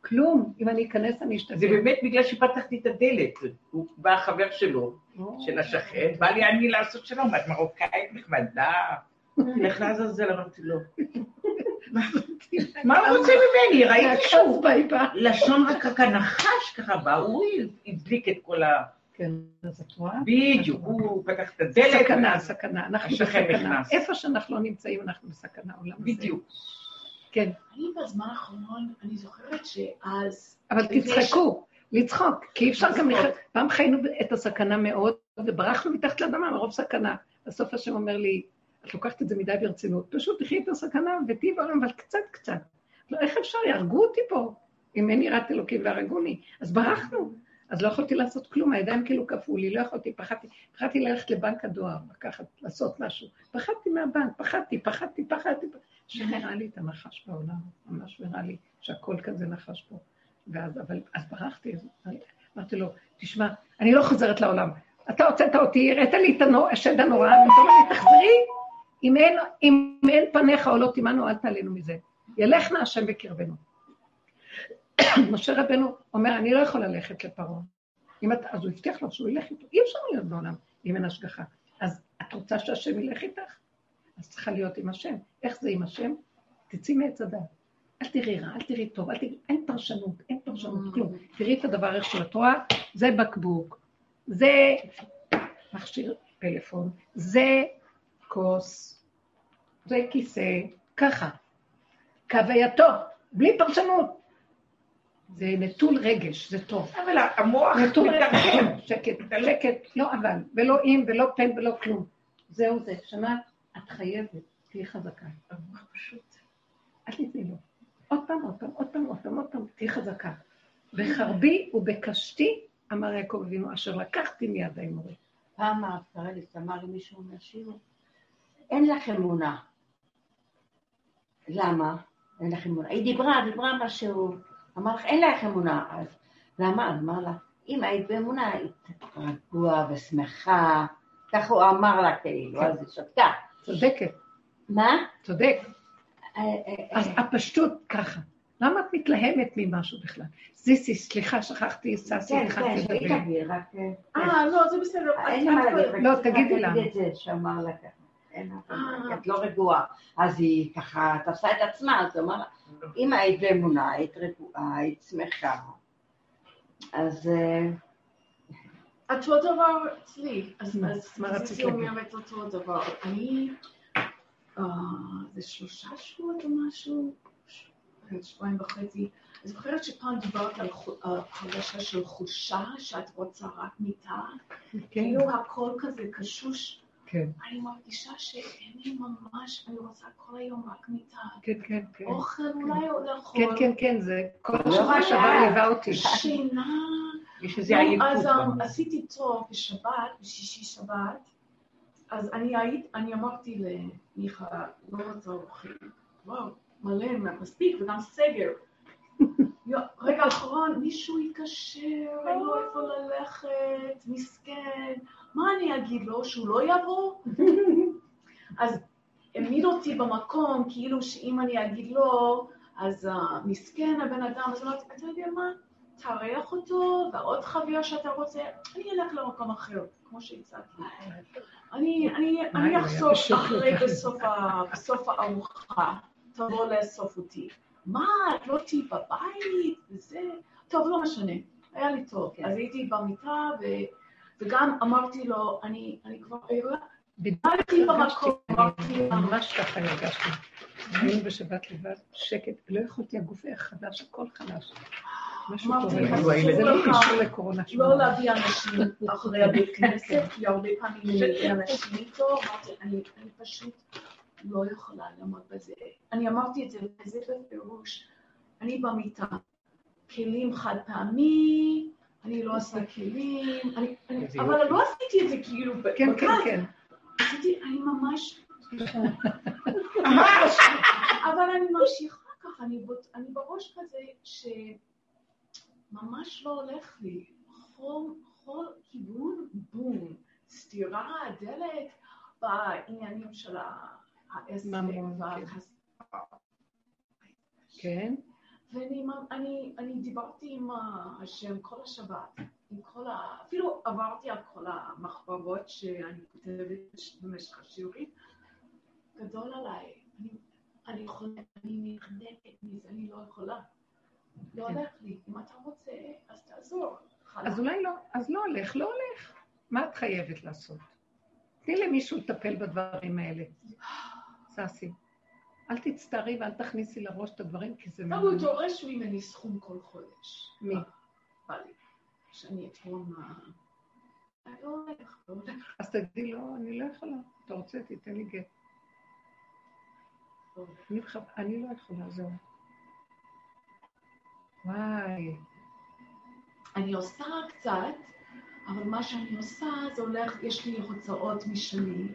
כלום, אם אני אכנס אני אשתדל. זה באמת בגלל שפתחתי את הדלת. הוא בא החבר שלו, של השכן, בא לי אני לעשות שלום, את מרוקאית נחמדה. לך לעזאזל, אמרתי לו. מה הוא רוצה ממני? ראיתי שהוא לשון רק ככה נחש ככה בא, הוא הדליק את כל ה... כן, אז את רואה? בדיוק, הוא פתח את הדלת. סכנה, סכנה, אנחנו בסכנה. איפה שאנחנו לא נמצאים, אנחנו בסכנה עולם הזה. בדיוק. כן. אני בזמן האחרון, אני זוכרת שאז... אבל תצחקו, לצחוק, כי אי אפשר גם לחיות. פעם חיינו את הסכנה מאוד, וברחנו מתחת לאדמה מרוב סכנה. בסוף השם אומר לי, את לוקחת את זה מדי ברצינות. פשוט תחי את הסכנה ותהיי בעולם, אבל קצת קצת. לא, איך אפשר? יהרגו אותי פה. אם אין יראת אלוקים והרגוני. אז ברחנו. אז לא יכולתי לעשות כלום, הידיים כאילו קפאו לי, לא יכולתי, פחדתי, פחדתי ללכת לבנק הדואר, לקחת, לעשות משהו. פחדתי מהבנק, פחדתי, פחדתי, פחדתי. שנראה לי את הנחש בעולם, ממש נראה לי שהכל כזה נחש פה. ואז, אבל, אז ברחתי, אמרתי לו, תשמע, אני לא חוזרת לעולם. אתה הוצאת אותי, הראית לי את השד הנורא, ואתה אומר לי, תחזרי, אם אין, אם אין פניך או לא תימנו, אל תעלינו מזה. ילך נא השם בקרבנו. משה רבנו אומר, אני לא יכול ללכת לפרעה. אז הוא הבטיח לו שהוא ילך איתו. אי אפשר להיות בעולם אם אין השגחה. אז את רוצה שהשם ילך איתך? אז צריכה להיות עם השם. איך זה עם השם? תצאי מעץ הדת. אל תראי רע, אל תראי טוב, אל תראי, אין פרשנות, אין פרשנות, כלום. תראי את הדבר איך שאת רואה, זה בקבוק, זה מכשיר פלאפון, זה כוס, זה כיסא, ככה. כהווייתו, בלי פרשנות. זה נטול רגש, זה טוב. אבל המוח מתרגם. שקט, שקט, לא אבל, ולא אם, ולא פן, ולא כלום. זהו זה, שמעת? את חייבת, תהיי חזקה. המוח פשוט. אל תתני לו. עוד פעם, עוד פעם, עוד פעם, עוד פעם, עוד פעם, תהיי חזקה. בחרבי ובקשתי, אמר יעקב אבינו, אשר לקחתי מיד האמורי. פעם הרב אמר לי מישהו מהשיעור, אין לך אמונה. למה? אין לך אמונה. היא דיברה, דיברה משהו, אמר לך, אין לך אמונה. אז למה? אמר לה, אם היית באמונה, היית רגוע ושמחה. ככה הוא אמר לה כאילו, אז היא שתקה. צודקת, מה? צודק. אה, אה, אז אה, הפשטות ככה. למה את מתלהמת ממשהו בכלל? זיסי, סליחה, שכחתי, ססי, כן, התחלתי כן, שהיא לדבר. תגיד, רק... אה, לא, זה בסדר. אין לי מה להגיד. לא, תגידי רק אין אמונה, אה. את לא רגועה. אז היא ככה תפסה את עצמה, אז היא אמרה אם היית באמונה, היית רגועה, היית שמחה. אז אה, אותו דבר אצלי. אז להגיד? אומרת אותו דבר. אני, אה, זה שלושה שבועות או משהו, ש- שבועיים וחצי. אני זוכרת שפעם דיברת על הרגשה של חולשה, שאת רוצה רק מיטה. כן, כאילו הכל כזה קשוש. כן, אני מרגישה שאין לי ממש, אני רוצה כל היום רק מיטה. כן, כן, כן. אוכל אולי עוד לאכול. כן, כן, כן, זה כל לא שבוע היה. שעבר ליווה אותי. שינה. יש איזה לא, עייפות. אז במוח. עשיתי טוב בשבת, בשישי שבת, אז אני היית, אני אמרתי למיכה, לא רוצה אוכל, וואו, מלא, מספיק, וגם סגר. רגע האחרון, מישהו התקשר, אין לו איפה ללכת, מסכן, מה אני אגיד לו, שהוא לא יבוא? אז העמיד אותי במקום, כאילו שאם אני אגיד לא, אז uh, מסכן הבן אדם, אז אמרתי, אתה יודע מה? תארח אותו, ועוד חבר שאתה רוצה, אני אלך למקום אחר, כמו שהצעתי. אני, אני, אני אחזור פשוט אחרי בסוף הארוחה, תבוא לאסוף אותי. מה, את לא תהיי בבית וזה? טוב, לא משנה, היה לי טוב. כן. אז הייתי במיטה, ו, וגם אמרתי לו, אני, אני כבר ערה, בדיוק במקום, אמרתי ממש ככה הרגשתי. היינו בשבת לבד, שקט, לא יכולתי, הגוף היה חדש, הכל חדש. משהו קורה. זה לא קשור לקורונה. שום לא. להביא אנשים אחרי הבית כנסת, כי הרבה פעמים מביא אנשים איתו, אמרתי, אני אני פשוט לא יכולה לעמוד בזה. אני אמרתי את זה, וזה בפירוש, אני במיטה, כלים חד פעמי, אני לא עושה כלים, אבל. לא עשיתי את זה כאילו כן, כן. כן. עשיתי, אני ממש, ממש. אבל אני ממשיכה ככה, אני, בראש כזה שממש לא הולך לי. כל, כל כיוון, בום, סתירה, דלת, בעניינים של העסק. כן, ואני אני, אני דיברתי עם השם כל השבת, עם כל ה... אפילו עברתי על כל המחברות שאני כותבת במשך השיעורים. גדול עליי, אני, אני יכולה, אני נחנקת מזה, אני לא יכולה. לא כן. הולך לי. אם אתה רוצה, אז תעזור. אז אולי לא, אז לא הולך, לא הולך. מה את חייבת לעשות? תני למישהו לטפל בדברים האלה. ססי, אל תצטערי ואל תכניסי לראש את הדברים, כי זה הוא. דורש ממני סכום כל חודש. מי? לי. שאני אתרום מה... אני לא לא הולך. אז תגידי לו, אני לא יכולה. אתה רוצה, תיתן לי גט. אני לא יכולה, זהו. וואי, אני עושה קצת, אבל מה שאני עושה זה הולך, יש לי הוצאות משלי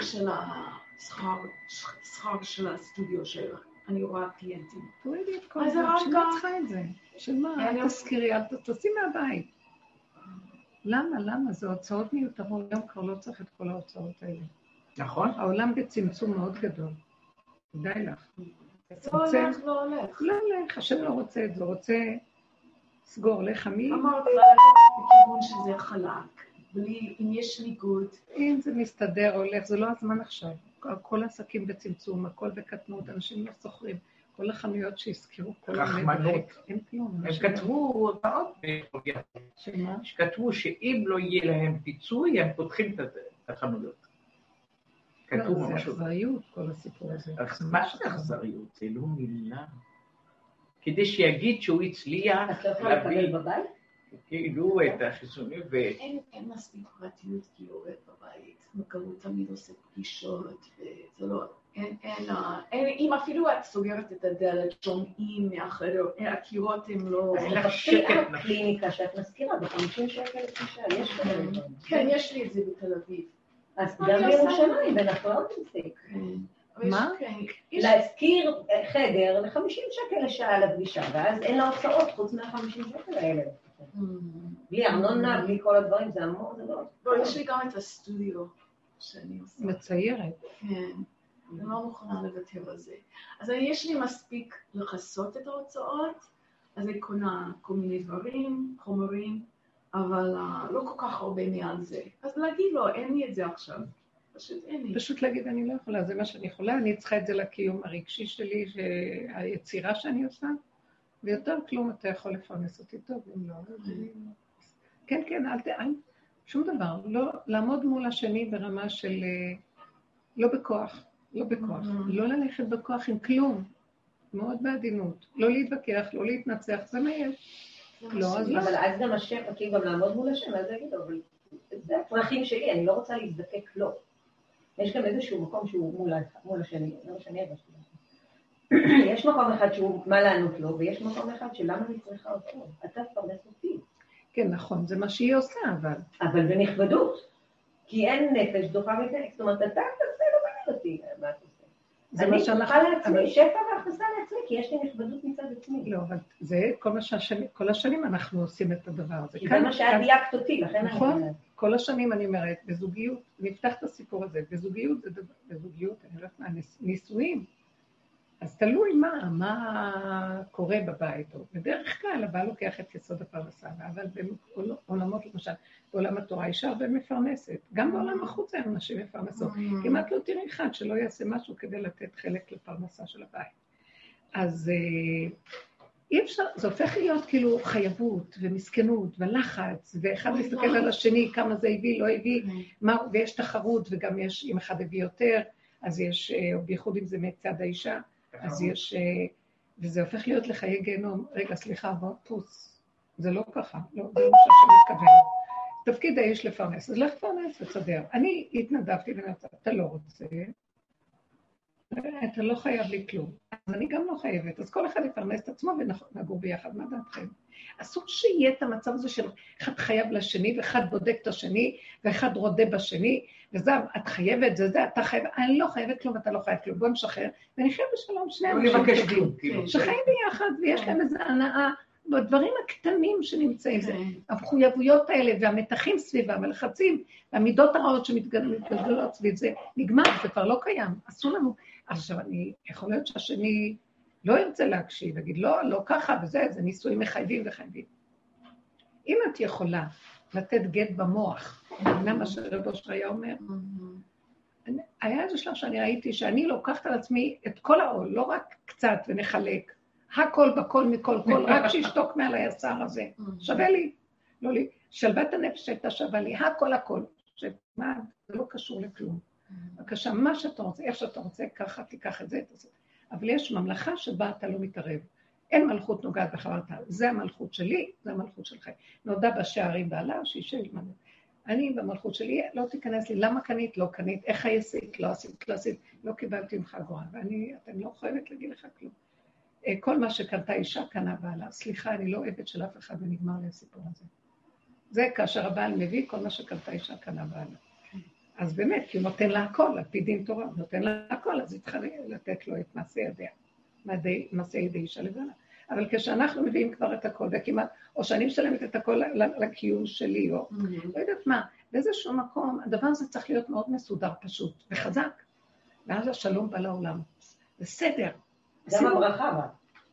של השכר שכר של הסטודיו שאני רואה קליינטים. תורידי את כל אז זה, את צריכה את זה? של מה? אני- אל תזכירי, אל תוציא מהבית. למה? למה? זה הוצאות מיותרות, היום כבר לא צריך את כל ההוצאות האלה. נכון? העולם בצמצום מאוד גדול. כדאי לך. זה לא. הולך, לא הולך. לא, לך, השם לא רוצה את זה, רוצה סגור לך מי, אמרתי ללכת בכיוון שזה חלק, בלי, אם יש ניגוד, אם זה מסתדר, הולך, זה לא הזמן עכשיו. כל- כל העסקים בצמצום, הכל בקטנות, אנשים לא שוכרים. כל החנויות שהזכירו, כל רחמנות. אין כלום. הם כתבו הודעות שמה? שכתבו שאם לא יהיה להם פיצוי, הם פותחים את החנויות. לא, כתבו זה משהו. אכזריות, כל הסיפור הזה. אז מה זה אכזריות? זה לא מילה. כדי שיגיד שהוא הצליח את לא יכולה להביא לקבל בבית? כאילו את החיסונים ו... אין, אין מספיק פרטיות כי הוא עובד בבית, הוא תמיד עושה פגישות, וזה לא, אין, אין, אה, אין, אם אפילו את סוגרת את הדלת, שומעים מהחדר, הקירות הם לא... אין לך תחפשי שקט על נפשי. קליניקה שאת מזכירה ב-50 שקל לפגישה, יש כאלה דברים. כן, יש לי את זה בתל אביב. אז גם? בירושלים, אנחנו לא תמסיק. כן. מה? כן, יש- להשכיר חדר ל-50 שקל לשעה לפגישה, ואז אין לה הוצאות חוץ מה-50 שקל האלה. בלי ארנונה, בלי כל הדברים, זה המון, זה לא... לא, יש לי גם את הסטודיו שאני עושה. מציירת. כן, אני לא מוכנה לוותר על זה. אז יש לי מספיק לכסות את ההוצאות, אז אני קונה כל מיני דברים, חומרים, אבל אה, לא כל כך הרבה מעל זה. אז להגיד לו, אין לי את זה עכשיו. פשוט אין לי. פשוט להגיד, אני לא יכולה, זה מה שאני יכולה, אני צריכה את זה לקיום הרגשי שלי, ש- היצירה שאני עושה, ויותר כלום אתה יכול לפרנס אותי טוב, אם לא, אז אני... כן, כן, אל ת... שום דבר, לא, לעמוד מול השני ברמה של... אה, לא בכוח, לא בכוח. Mhm. לא ללכת בכוח עם כלום, מאוד בעדינות. לא להתווכח, לא להתנצח, זה מה יש. לא, אז. לא. אבל אז גם השם, כאילו גם לעמוד מול השם, אז יגיד, אבל זה הצרכים שלי, אני לא רוצה להזדקק לו. יש גם איזשהו מקום שהוא מול, השני, לא משנה אבל. יש מקום אחד שהוא מה לענות לו, ויש מקום אחד של למה אני צריכה אותו. אתה תפרנס אותי. כן, נכון, זה מה שהיא עושה, אבל... אבל בנכבדות. כי אין נפש דוחה מזה, זאת אומרת, אתה תעשה, לא מעניין אותי מה אתה עושה. אני צריכה. לעצמי, שפע והכנסה לעצמי, כי יש לי נכבדות מצד עצמי. לא, אבל זה כל שהשנים, כל השנים אנחנו עושים את הדבר הזה. כי זה מה שאת דייקת אותי, לכן אני נכון. כל השנים אני אומרת, בזוגיות, נפתח את הסיפור הזה, בזוגיות זה דבר, בזוגיות, אני לא יודעת מה, נישואים. אז תלוי מה, מה קורה בבית. בדרך כלל הבעל לוקח את יסוד הפרנסה, אבל בעולמות, למשל, בעולם התורה אישה הרבה מפרנסת. גם בעולם החוץ היום נשים מפרנסות. כמעט לא תראי אחד שלא יעשה משהו כדי לתת חלק לפרנסה של הבית. אז אה, אי אפשר, זה הופך להיות כאילו חייבות ומסכנות ולחץ, ואחד מסתכל וואו. על השני, כמה זה הביא, לא הביא, כן. מה, ויש תחרות, וגם יש, אם אחד הביא יותר, אז יש, אה, בייחוד אם זה מצד האישה, אז יש, אה, וזה הופך להיות לחיי גיהנום. רגע, סליחה, בוא, פוס. זה לא ככה, לא, זה לא מה שהשם מתכוון. תפקיד האיש לפרנס, אז לך תפרנס ותסדר. אני התנדבתי ואני אתה לא רוצה, אתה לא חייב לי כלום. אז אני גם לא חייבת, אז כל אחד יפרנס את עצמו ונגור ביחד, מה דעתכם? אסור שיהיה את המצב הזה של אחד חייב לשני, ואחד בודק את השני, ואחד רודה בשני, וזה, את חייבת, זה זה, אתה חייב, אני לא חייבת כלום, אתה לא חייב כלום, בוא נשחרר, ונחיה בשלום, שני אנשים טובים. כאילו. שחיים ביחד, ויש להם איזו הנאה בדברים הקטנים שנמצאים. זה כן. המחויבויות האלה והמתחים סביבם, הלחצים, והמידות הרעות שמתגלגלות סביב זה, נגמר, זה כבר לא קיים, אסור לנו. עכשיו, אני, יכול להיות שהשני לא ירצה להקשיב, יגיד, לא, לא ככה וזה, זה נישואים מחייבים וחייבים. אם את יכולה לתת גט במוח, מבינה מה שרב אושר היה אומר? אני- היה איזה שלב שאני ראיתי שאני לוקחת על עצמי את כל העול, לא רק קצת ונחלק, הכל בכל מכל כל, רק שישתוק מעל היסר הזה. שווה לי, לא לי. שלוות הנפש הייתה שווה לי, הכל הכל. שמה, זה לא קשור לכלום. בבקשה, מה שאתה רוצה, איך שאתה רוצה, ככה תיקח את זה, תעשה. אבל יש ממלכה שבה אתה לא מתערב. אין מלכות נוגעת בחברת זה המלכות שלי, זה המלכות שלך. נודע בשערים בעלה, שישב עמנו. אני במלכות שלי, לא תיכנס לי, למה קנית? לא קנית, איך עשית? לא עשית, לא עשית, לא קיבלתי ממך גורל, ואני, אתם לא חייבת להגיד לך כלום. אה, כל מה שקנתה אישה קנה בעלה. סליחה, אני לא עבד של אף אחד ונגמר לי הסיפור הזה. זה כאשר הבעל מביא, כל מה שקנתה אישה קנה בעלה. אז באמת, כי הוא נותן לה הכל, על פי דין תורה, הוא נותן לה הכל, אז היא צריכה לתת לו את מעשה ידיה, מעשה ידי אישה לבנה. אבל כשאנחנו מביאים כבר את הכל, וכמעט, או שאני משלמת את הכל לקיום שלי, או Mm-hmm. לא יודעת מה, באיזשהו מקום, הדבר הזה צריך להיות מאוד מסודר פשוט, וחזק. ואז השלום בא לעולם. בסדר. גם הברכה באה.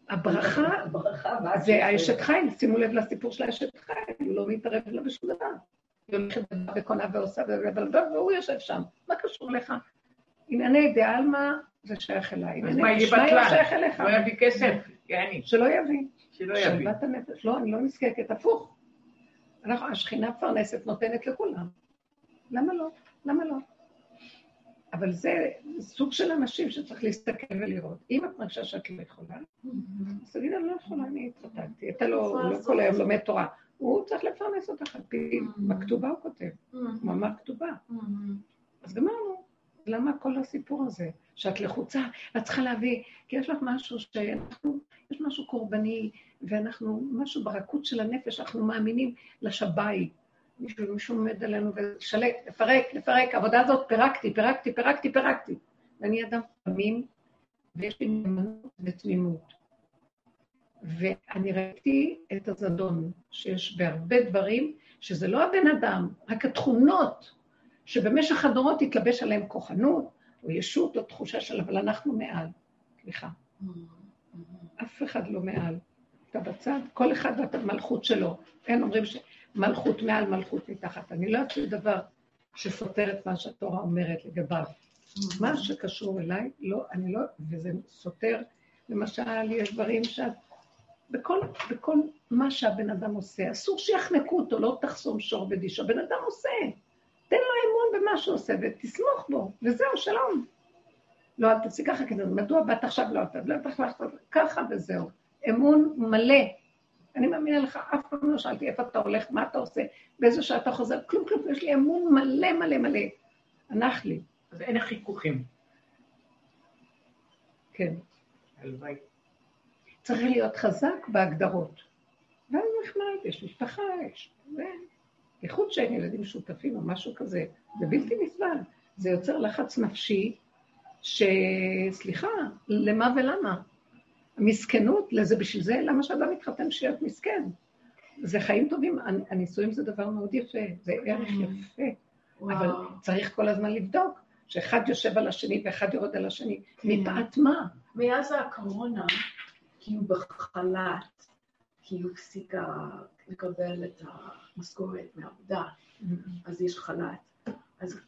הברכה. זה האשת חיל, שימו לב לסיפור של האשת חיל, הוא לא מתערב לה בשום דבר. הולכת וקונה ועושה, והוא יושב שם, מה קשור לך? ענייני דה-עלמא זה שייך אליי. אז ענייני מה, יהיה גשמיא בטלן? שייך אליך. לא יביא כסף, יעני, שלא יביא. שלא יביא. שלוות הנפש. לא, אני לא נזקקת, הפוך. אנחנו, השכינה מפרנסת נותנת לכולם. למה לא? למה לא? אבל זה סוג של אנשים שצריך להסתכל ולראות. אם את מרגישה שאת לא יכולה, אז תגידי, אני לא יכולה, אני התחתנתי. אתה לא, לא כל היום לומד תורה. הוא צריך לפרנס אותך על פי, בכתובה הוא כותב, מאמר כתובה. אז גמרנו. למה כל הסיפור הזה? שאת לחוצה, את צריכה להביא, כי יש לך משהו שאנחנו, יש משהו קורבני, ואנחנו, משהו ברכות של הנפש, אנחנו מאמינים לשבי. מישהו, מישהו עומד עלינו ושלט, לפרק, לפרק, העבודה הזאת פירקתי, פירקתי, פירקתי, פירקתי. ואני אדם תמים, ויש לי נאמנות ותמימות. ואני ראיתי את הזדון שיש בהרבה דברים, שזה לא הבן אדם, רק התכונות שבמשך הדורות התלבש עליהם כוחנות, או ישות, או תחושה של, אבל אנחנו מעל. סליחה, אף אחד לא מעל. אתה בצד, כל אחד והמלכות שלו. אין אומרים שמלכות מעל, מלכות מתחת. אני לא אעשה דבר שסותר את מה שהתורה אומרת לגביו. מה שקשור אליי, לא, אני לא, וזה סותר, למשל, יש דברים שאת, בכל, בכל מה שהבן אדם עושה, אסור שיחנקו אותו, לא תחסום שור בדיש. הבן אדם עושה, תן לו אמון במה שהוא עושה ותסמוך בו, וזהו, שלום. לא, אל תעשי ככה, כי מדוע באת עכשיו לא, אתה לא תחלחת ככה וזהו. אמון מלא. אני מאמינה לך, אף פעם לא שאלתי איפה אתה הולך, מה אתה עושה, באיזה שעה אתה חוזר, כלום, כלום, יש לי אמון מלא מלא מלא. הנח לי, אז אין חיכוכים. כן. הלוואי. צריך להיות חזק בהגדרות. ואז נחמד, יש משפחה, יש... זה... בייחוד שאין ילדים שותפים או משהו כזה, זה בלתי נסבל. זה יוצר לחץ נפשי, שסליחה, למה ולמה? המסכנות, לזה בשביל זה, למה שאדם מתחתן שיהיה מסכן? זה חיים טובים, הנ- הנישואים זה דבר מאוד יפה, זה ערך יפה, אבל צריך כל הזמן לבדוק שאחד יושב על השני ואחד יורד על השני. מפאת מה? מאז הקורונה, כי הוא בחל"ת, כי הוא הפסיקה לקבל את המשכורת מהעבודה, אז יש חל"ת. אז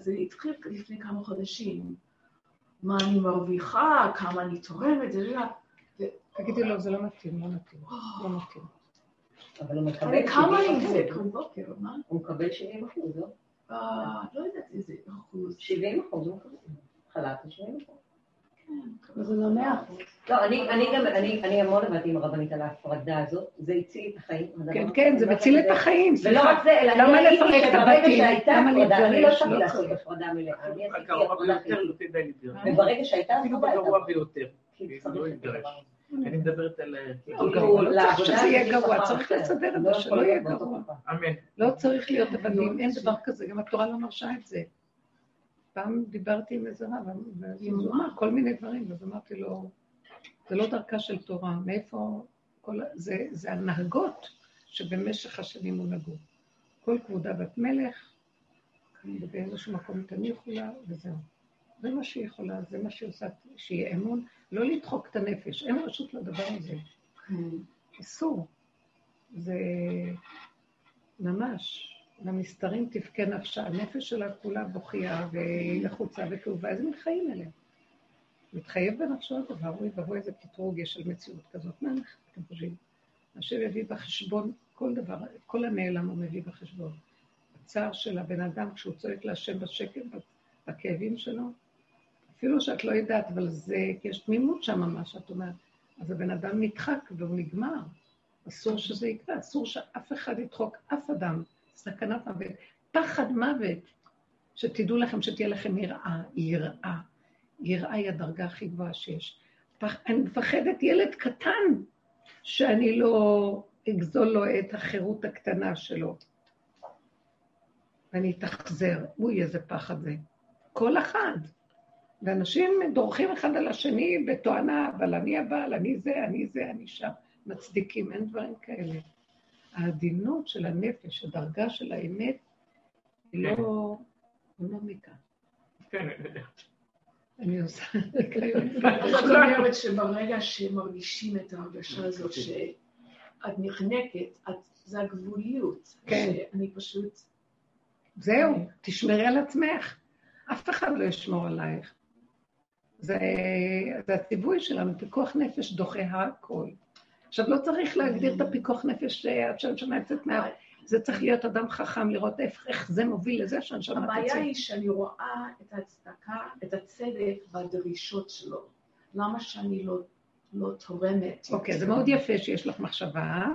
זה התחיל לפני כמה חודשים. מה אני מרוויחה, כמה אני תורמת, זה לא... תגידי לו, זה לא מתאים, לא מתאים, לא מתאים. אבל הוא מקבל אבל כמה 70 אני זה אחוז. כל בוקר, מה? הוא מקבל 70 אחוז, לא? אה, לא יודעת איזה אחוז. 70 אחוז הוא מקבל. חל"ת זה 70 אחוז. זה לא מאה אחוז. לא, אני, אני גם, אני, אני המון עבדתי עם הרבנית על ההפרדה הזאת, זה הציל את החיים. כן. כן, זה מציל את החיים, ולא סליחה. רק זה, אלא למה אני לפרק את שברגע הבתים? שהייתה למה הפרדה, אני לא להתגרש? לא לעשות צריך. הפרדה מלאה, אני עשיתי הגרוע הפרדה ביותר. לא תדע להתגרש. וברגע שהייתה אפילו הפרדה, בגרוע הייתה- ביותר. כי לא הזה. אני מדברת על... לא, כאילו, גרוע, לא צריך שזה יהיה גרוע, צריך. לסדר את לא זה, שלא יהיה גרוע. אמן. לא צריך להיות עבדים, אין דבר כזה, גם התורה לא מרשה את זה. פעם דיברתי עם איזה רב, ואז הוא אמר כל מיני דברים, אז אמרתי לו, זה לא דרכה של תורה, מאיפה, כל, זה, זה הנהגות שבמשך השנים הונהגו. כל כבודה בת מלך, ובאיזשהו מקום תניחו לה, וזהו. זה מה שהיא יכולה, זה מה שהיא עושה, שיהיה אמון, לא לדחוק את הנפש, אין רשות לדבר הזה. אסור. זה ממש, למסתרים תבכה נפשה, הנפש שלה כולה בוכייה ולחוצה וכאובה, איזה מין חיים אלה? מתחייב בנפשו הדבר, אוי ואבוי איזה קטרוג יש של מציאות כזאת. מה אתם חושבים? השם יביא בחשבון כל דבר, כל הנעלם הוא מביא בחשבון. הצער של הבן אדם כשהוא צועק להשם בשקט, בכאבים שלו, אפילו שאת לא יודעת, אבל זה, כי יש תמימות שם, מה שאת אומרת. אז הבן אדם נדחק והוא נגמר. אסור שזה יקרה, אסור שאף אחד ידחוק אף אדם, סכנת מוות. פחד מוות. שתדעו לכם שתהיה לכם יראה, יראה. יראה היא הדרגה הכי גבוהה שיש. פח, אני מפחדת ילד קטן, שאני לא אגזול לו את החירות הקטנה שלו. ואני אתאכזר, אוי, איזה פחד זה. כל אחד. ואנשים דורכים אחד על השני בתואנה, אבל אני הבעל, אני זה, אני זה, אני שם. מצדיקים, אין דברים כאלה. העדינות של הנפש, הדרגה של האמת, היא לא, היא לא מכאן. כן, אני יודעת. אני עושה... זאת אומרת שברגע שמרגישים את ההרגשה הזאת שאת נחנקת, את- זה הגבוליות. כן. שאני פשוט... זהו, תשמרי על עצמך. אף אחד לא ישמור עלייך. זה, זה הציווי שלנו, פיקוח נפש דוחה הכל. עכשיו, לא צריך להגדיר את הפיקוח נפש שהנשמה יוצאת מה... זה צריך להיות אדם חכם, לראות איך, איך זה מוביל לזה שהנשמה הבעיה תצא. היא שאני רואה את ההצדקה, את הצדק בדרישות שלו. למה שאני לא, לא תורמת? אוקיי, זה מאוד יפה שיש לך מחשבה.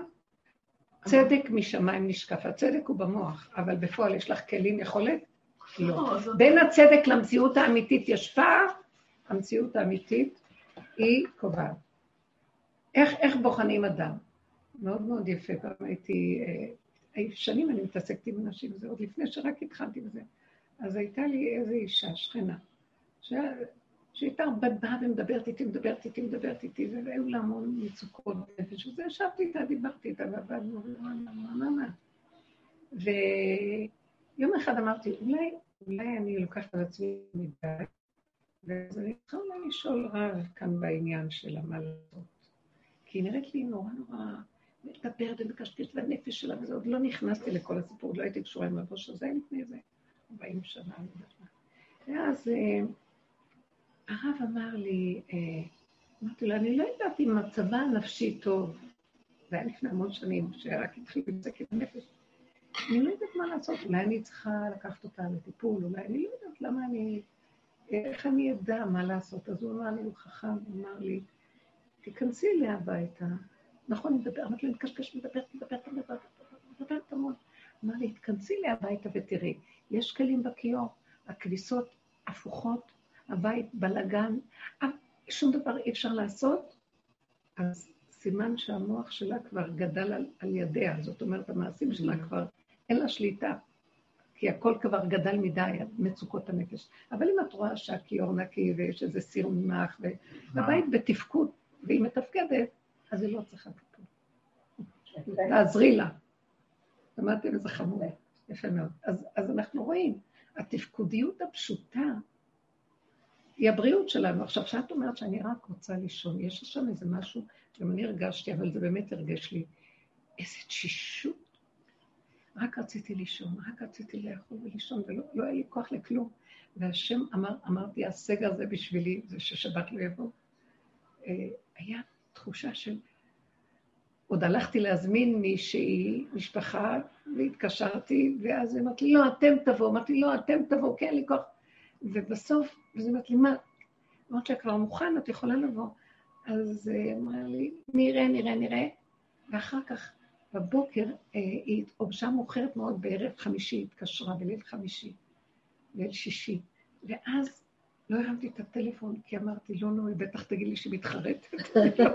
צדק משמיים נשקף. הצדק הוא במוח, אבל בפועל יש לך כלים, יכולת? לא. בין הצדק למציאות האמיתית יש פער, המציאות האמיתית היא קובעת. איך, איך בוחנים אדם? מאוד מאוד יפה, פעם הייתי, אה, שנים אני מתעסקת עם אנשים, זה עוד לפני שרק התחלתי בזה. אז הייתה לי איזו אישה, שכנה, שה- שהייתה באה ומדברת איתי, מדברת איתי, מדברת איתי, והיו לה המון מצוקות נפש, וזה ישבתי איתה, דיברתי איתה, ועבדנו, ויום אחד אמרתי, אולי, אולי אני לוקחת על עצמי מדי, ואז אני צריכה לשאול רב כאן בעניין שלה מה לעשות. כי היא נראית לי נורא נורא מדברת ומקשקשת בנפש שלה, וזה עוד לא נכנסתי לכל הסיפור, לא הייתי קשורה עם הראש הזה לפני איזה 40 שנה, אני יודעת מה. ואז אה, הרב אמר לי, אה, אמרתי לו, אני לא יודעת אם מצבה הנפשי טוב, זה היה לפני המון שנים, שרק התחיל להתעסק עם הנפש. אני לא יודעת מה לעשות, אולי אני צריכה לקחת אותה לטיפול, אולי אני לא יודעת למה אני, איך אני אדע מה לעשות. אז הוא אמר לי, הוא חכם, הוא אמר לי, תיכנסי אליה הביתה. נכון, אני מדבר, אמרתי לו, אני מקשקש, מדברת, מדברת, מדברת, מדברת המון. אמר לי, תיכנסי אליה הביתה ותראי, יש כלים בכיור, הכביסות הפוכות, הבית בלגן, שום דבר אי אפשר לעשות, אז סימן שהמוח שלה כבר גדל על, על ידיה, זאת אומרת, המעשים שלה כבר אין לה שליטה, כי הכל כבר גדל מדי, מצוקות הנפש. אבל אם את רואה שהכיור נקי ויש איזה סיר ממך, והבית בתפקוד, והיא מתפקדת, אז היא לא צריכה טיפול. תעזרי לה. שמעתם איזה חמור? יפה מאוד. אז, אז אנחנו רואים, התפקודיות הפשוטה היא הבריאות שלנו. עכשיו, כשאת אומרת שאני רק רוצה לישון, יש שם איזה משהו, גם אני הרגשתי, אבל זה באמת הרגש לי, איזה תשישות. רק רציתי לישון, רק רציתי לאכול ולישון, ולא לא היה לי כוח לכלום. והשם אמר, אמרתי, הסגר הזה בשבילי, זה ששבת לא יבוא. אה, היה תחושה של... עוד הלכתי להזמין מישהי, משפחה, והתקשרתי, ואז היא אמרת לי, לא, אתם תבואו. אמרתי, לא, אתם תבואו, כי אין לי כוח. ובסוף, אז היא אמרת לי, מה? אמרתי לה, כבר מוכן, את יכולה לבוא. אז היא אמרה לי, נראה, נראה, נראה. ואחר כך, בבוקר, היא התעובשה מאוחרת מאוד, בערב חמישי, התקשרה, בליל חמישי, ליל שישי. ואז לא הרמתי את הטלפון, כי אמרתי, לא, לא, היא בטח תגיד לי שהיא מתחרטת, לא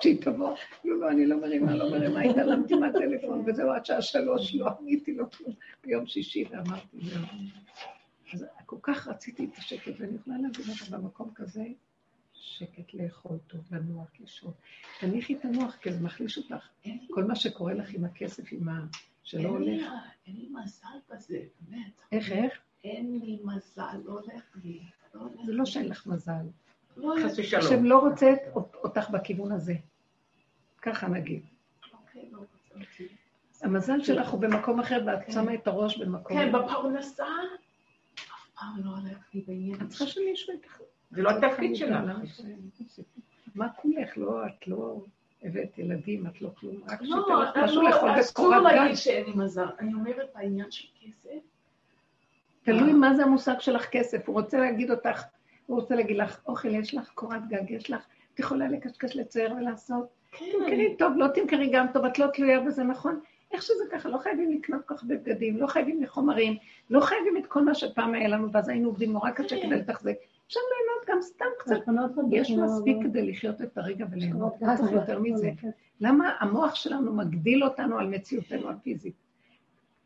שהיא תבוא. לא, לא, אני לא מרימה, לא מרימה, התעלמתי מהטלפון, וזהו, עד שעה שלוש לא עניתי לו כלום ביום שישי, ואמרתי, זהו. אז כל כך רציתי את השקט, ואני יכולה להגיד לך במקום כזה, שקט לאכול טוב, לנוח, לישון. תניחי את הנוח, כי זה מחליש אותך. כל מה שקורה לך עם הכסף, עם ה... שלא הולך. אין לי מזל בזה, באמת. איך, איך? אין לי מזל, לא הולך לי. לא זה לא שאין לך מזל. לא חס. ושלום. השם לא רוצה אותך בכיוון הזה. ככה נגיד. אוקיי, לא. המזל שלך הוא במקום אחר, ואת כן. שמה את הראש במקום... כן, בפרנסה, אף פעם לא הולך לי בעניין. את צריכה שמישהו איתך. זה לא התפקיד שלך. מה כולך? לא, את לא הבאת ילדים, את לא כלום, רק לא, שתהיה לך לא, משהו לאכול אסור וקורת גג. להגיד שאין לי מזל. אני אומרת בעניין של כסף, תלוי מה זה המושג שלך כסף. הוא רוצה להגיד אותך, הוא רוצה להגיד לך, אוכל יש לך, קורת גג יש לך, את יכולה לקשקש, לצייר ולעשות. כן, תמכרי טוב, לא תמכרי גם טוב, את לא תלויה בזה, נכון? איך שזה ככה, לא חייבים לקנות כל כך הרבה בגדים, לא חייבים לחומרים, לא חייבים את כל מה שפעם היה לנו, ואז היינו עובדים נורא קשה כן. כדי לתחזק. אפשר ליהנות גם סתם קצת. יש מספיק כדי לחיות את הרגע וליהנות, לא צריך יותר מזה. למה המוח שלנו מגדיל אותנו על מציאותנו הפיזית?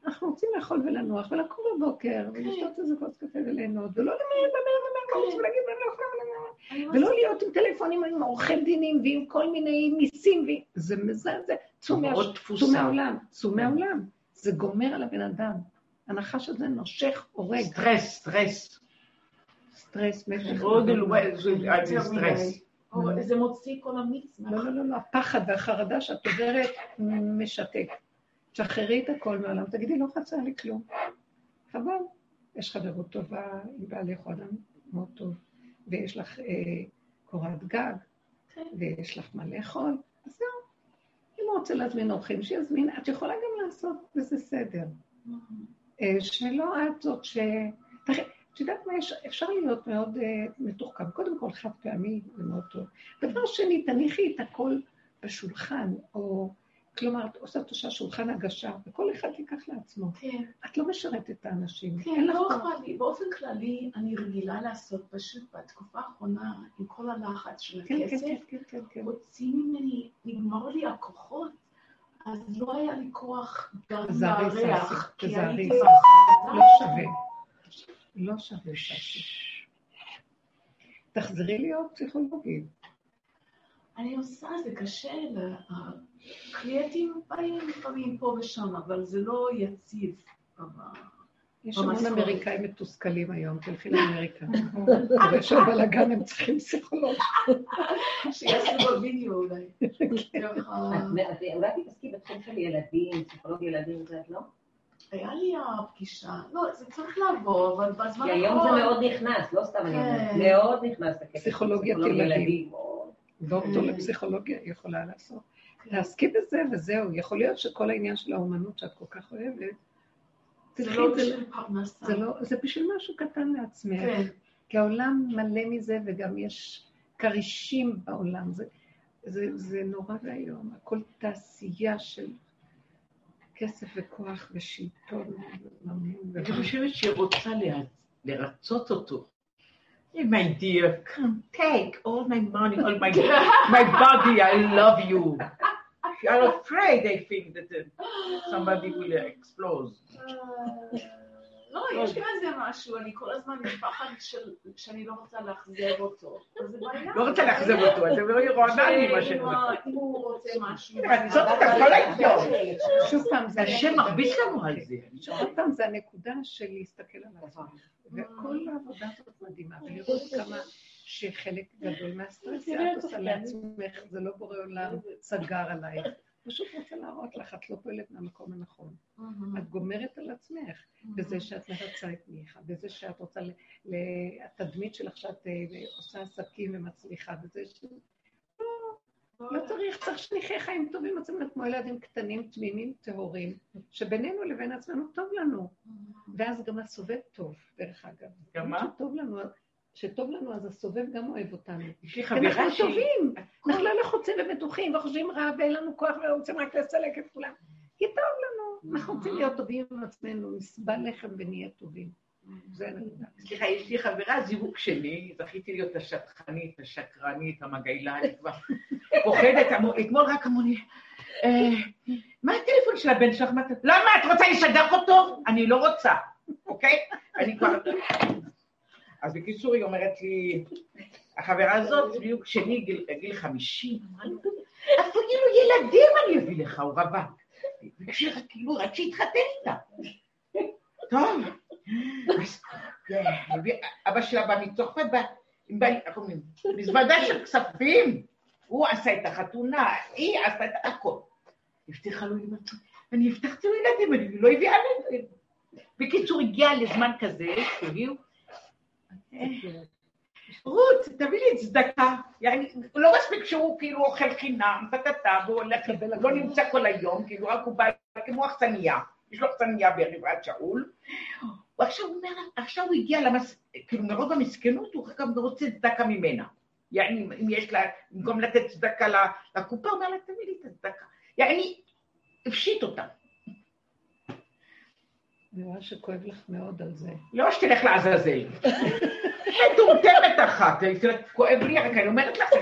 אנחנו רוצים לאכול ולנוח, ולקום בבוקר, ולשתות איזה כוס קפה וליהנות, ולא למהר, למהר, למהר, לרוץ ולהגיד, "אני לא יכולה למהר", אני ולא להיות עם טלפונים, עם עורכי דינים, ועם כל מיני מיסים, זה מזעזע. צאו. מהעולם, צאו מהעולם. זה גומר על הבן אדם. הנחש הזה נושך, הורג, סטרס, סטרס. סטרס, מתח. סטרס. או זה מוציא כל המיץ. לא, לא, לא, לא, הפחד והחרדה שאת עוברת משתק. תשחררי את הכל מהעולם, תגידי, לא חסר לי כלום. חבל, יש חברות טובה עם בעלך הוא אדם מאוד טוב, ויש לך אה, קורת גג, כן. ויש לך מה לאכול, אז זהו. אם הוא רוצה להזמין אורחים, שיזמין, את יכולה גם לעשות בזה סדר. אה, שלא את זאת ש... את יודעת מה, יש, אפשר להיות מאוד uh, מתוחכם. קודם כל, חד פעמי זה מאוד טוב. דבר שני, תניחי את הכל בשולחן, או כלומר, את עושה תושה שולחן הגשה, וכל אחד ייקח לעצמו. כן, את לא משרתת את האנשים. כן, לא. אכפת לי. באופן כללי, אני רגילה לעשות פשוט בתקופה האחרונה, עם כל הלחץ של כן, כן, הכסף, כן, כן, כן, כן. הוציא ממני, נגמר לי הכוחות, אז לא היה לי כוח גם לארח, כי. הייתי לא. שווה. לא שווה. תחזרי להיות פסיכולוגית. אני עושה, זה קשה, הקליינטים באים לפעמים פה ושם, אבל זה לא יציב. אבל- יש המון. אמריקאים מתוסכלים היום, תלכי לאמריקה. אחרי שהבלאגן הם צריכים פסיכולוג. שיעשו בווידאו אולי. את- אולי תתעסקי בתחום של ילדים, פסיכולוג ילדים, זה את לא? היה לי הפגישה, לא, זה צריך לעבור, אבל בזמן כי היום זה האחרון- מאוד נכנס, לא סתם אני אומרת, כן. מאוד נכנס לקטע של פסיכולוגיית פסיכולוג ילדים. דוקטור. לפסיכולוגיה יכולה לעשות. תעסקי בזה וזהו. יכול להיות שכל העניין של האומנות שאת כל כך אוהבת, זה לא זה- בשביל פרנסה. זה לא, זה בשביל משהו קטן לעצמך. כן, כי העולם מלא מזה, וגם יש כרישים בעולם. זה, זה, זה נורא ואיום. הכל תעשייה של כסף וכוח ושלטון וממון. אני חושבת שהיא רוצה לה- לרצות אותו. Hey, my dear, come take all my money, all my, my body, I love you. You are afraid they think that uh, somebody will explode. לא, יש בזה משהו, אני כל הזמן עם פחד של- שאני לא רוצה לאכזב אותו. אז זה בעיה. לא רוצה לאכזב אותו, אתם לא רואה לי מה שאני אם אומרת. אם הוא רוצה משהו. לרצות את כל היום. שוב פעם, זה השם הנקודה. מרביץ לנו על זה. עוד פעם, זה הנקודה של להסתכל על עצמך. וכל העבודה הזאת מדהימה, ולראות כמה שחלק גדול מהסטרס שאת עושה לעצמך, זה לא בורא עולם סגר עלייך. פשוט רוצה להראות לך, את לא פועלת מהמקום הנכון. את גומרת על עצמך, בזה שאת מרצה את מיכה, בזה שאת רוצה, התדמית שלך שאת אה, עושה עסקים ומצליחה, בזה ש... לא צריך, צריך שליחי חיים טובים, עצמם כמו ילדים קטנים, תמימים, טהורים, שבינינו לבין עצמנו טוב לנו. ואז גם הסובב טוב, דרך אגב. גם מה? שטוב לנו, שטוב לנו, אז הסובב גם אוהב אותנו. כי אנחנו. טובים, אנחנו לא לחוצים ומתוחים וחושבים רע ואין לנו כוח ורוצים רק לסלק את כולם. כי טוב לנו, אנחנו רוצים להיות טובים עם עצמנו, נסבל לחם ונהיה טובים. סליחה, יש לי חברה, זיווג שלי, זכיתי להיות השטחנית, השקרנית, המגעילה, אני כבר פוחדת, אתמול רק אמרו לי, "אה, מה הטלפון של הבן שלך? למה, את רוצה לשדך אותו? אני לא רוצה, אוקיי? אני כבר... אז בקיצור, היא אומרת לי, החברה הזאת, זיווג שני, גיל- גיל 50, אמרה לי, אפילו ילדים אני אביא לך, הוא רווק. וכשהיא כאילו, רק שיתחתן איתה. טוב. כן, אבא שלה בא מצרפת, איך אומרים? מזוודה של כספים. הוא עשה את החתונה, היא עשתה את הכל. הבטיחה לו ילדים, אני הבטחתי לו ילדים, אני לא הביאה להם. בקיצור, הגיע לזמן כזה, שהביאו, אה, רות, תביא לי צדקה. לא מספיק שהוא כאילו אוכל חינם, טטטה, והוא הולך, לא נמצא כל היום, כאילו רק הוא בא כמו אכסניה. יש לו אכסניה בגבעת שאול. ועכשיו הוא אומר, עכשיו הוא הגיע למס... כאילו מרוב המסכנות הוא גם רוצה צדקה ממנה. יעני, אם יש לה, במקום לתת צדקה לקופה, הוא אומר לה, תביא לי את הצדקה. יעני, הפשיט אותה. אני רואה שכואב לך מאוד על זה. לא שתלך לעזאזל. מטומטמת אחת, כואב לי, רק אני אומרת לך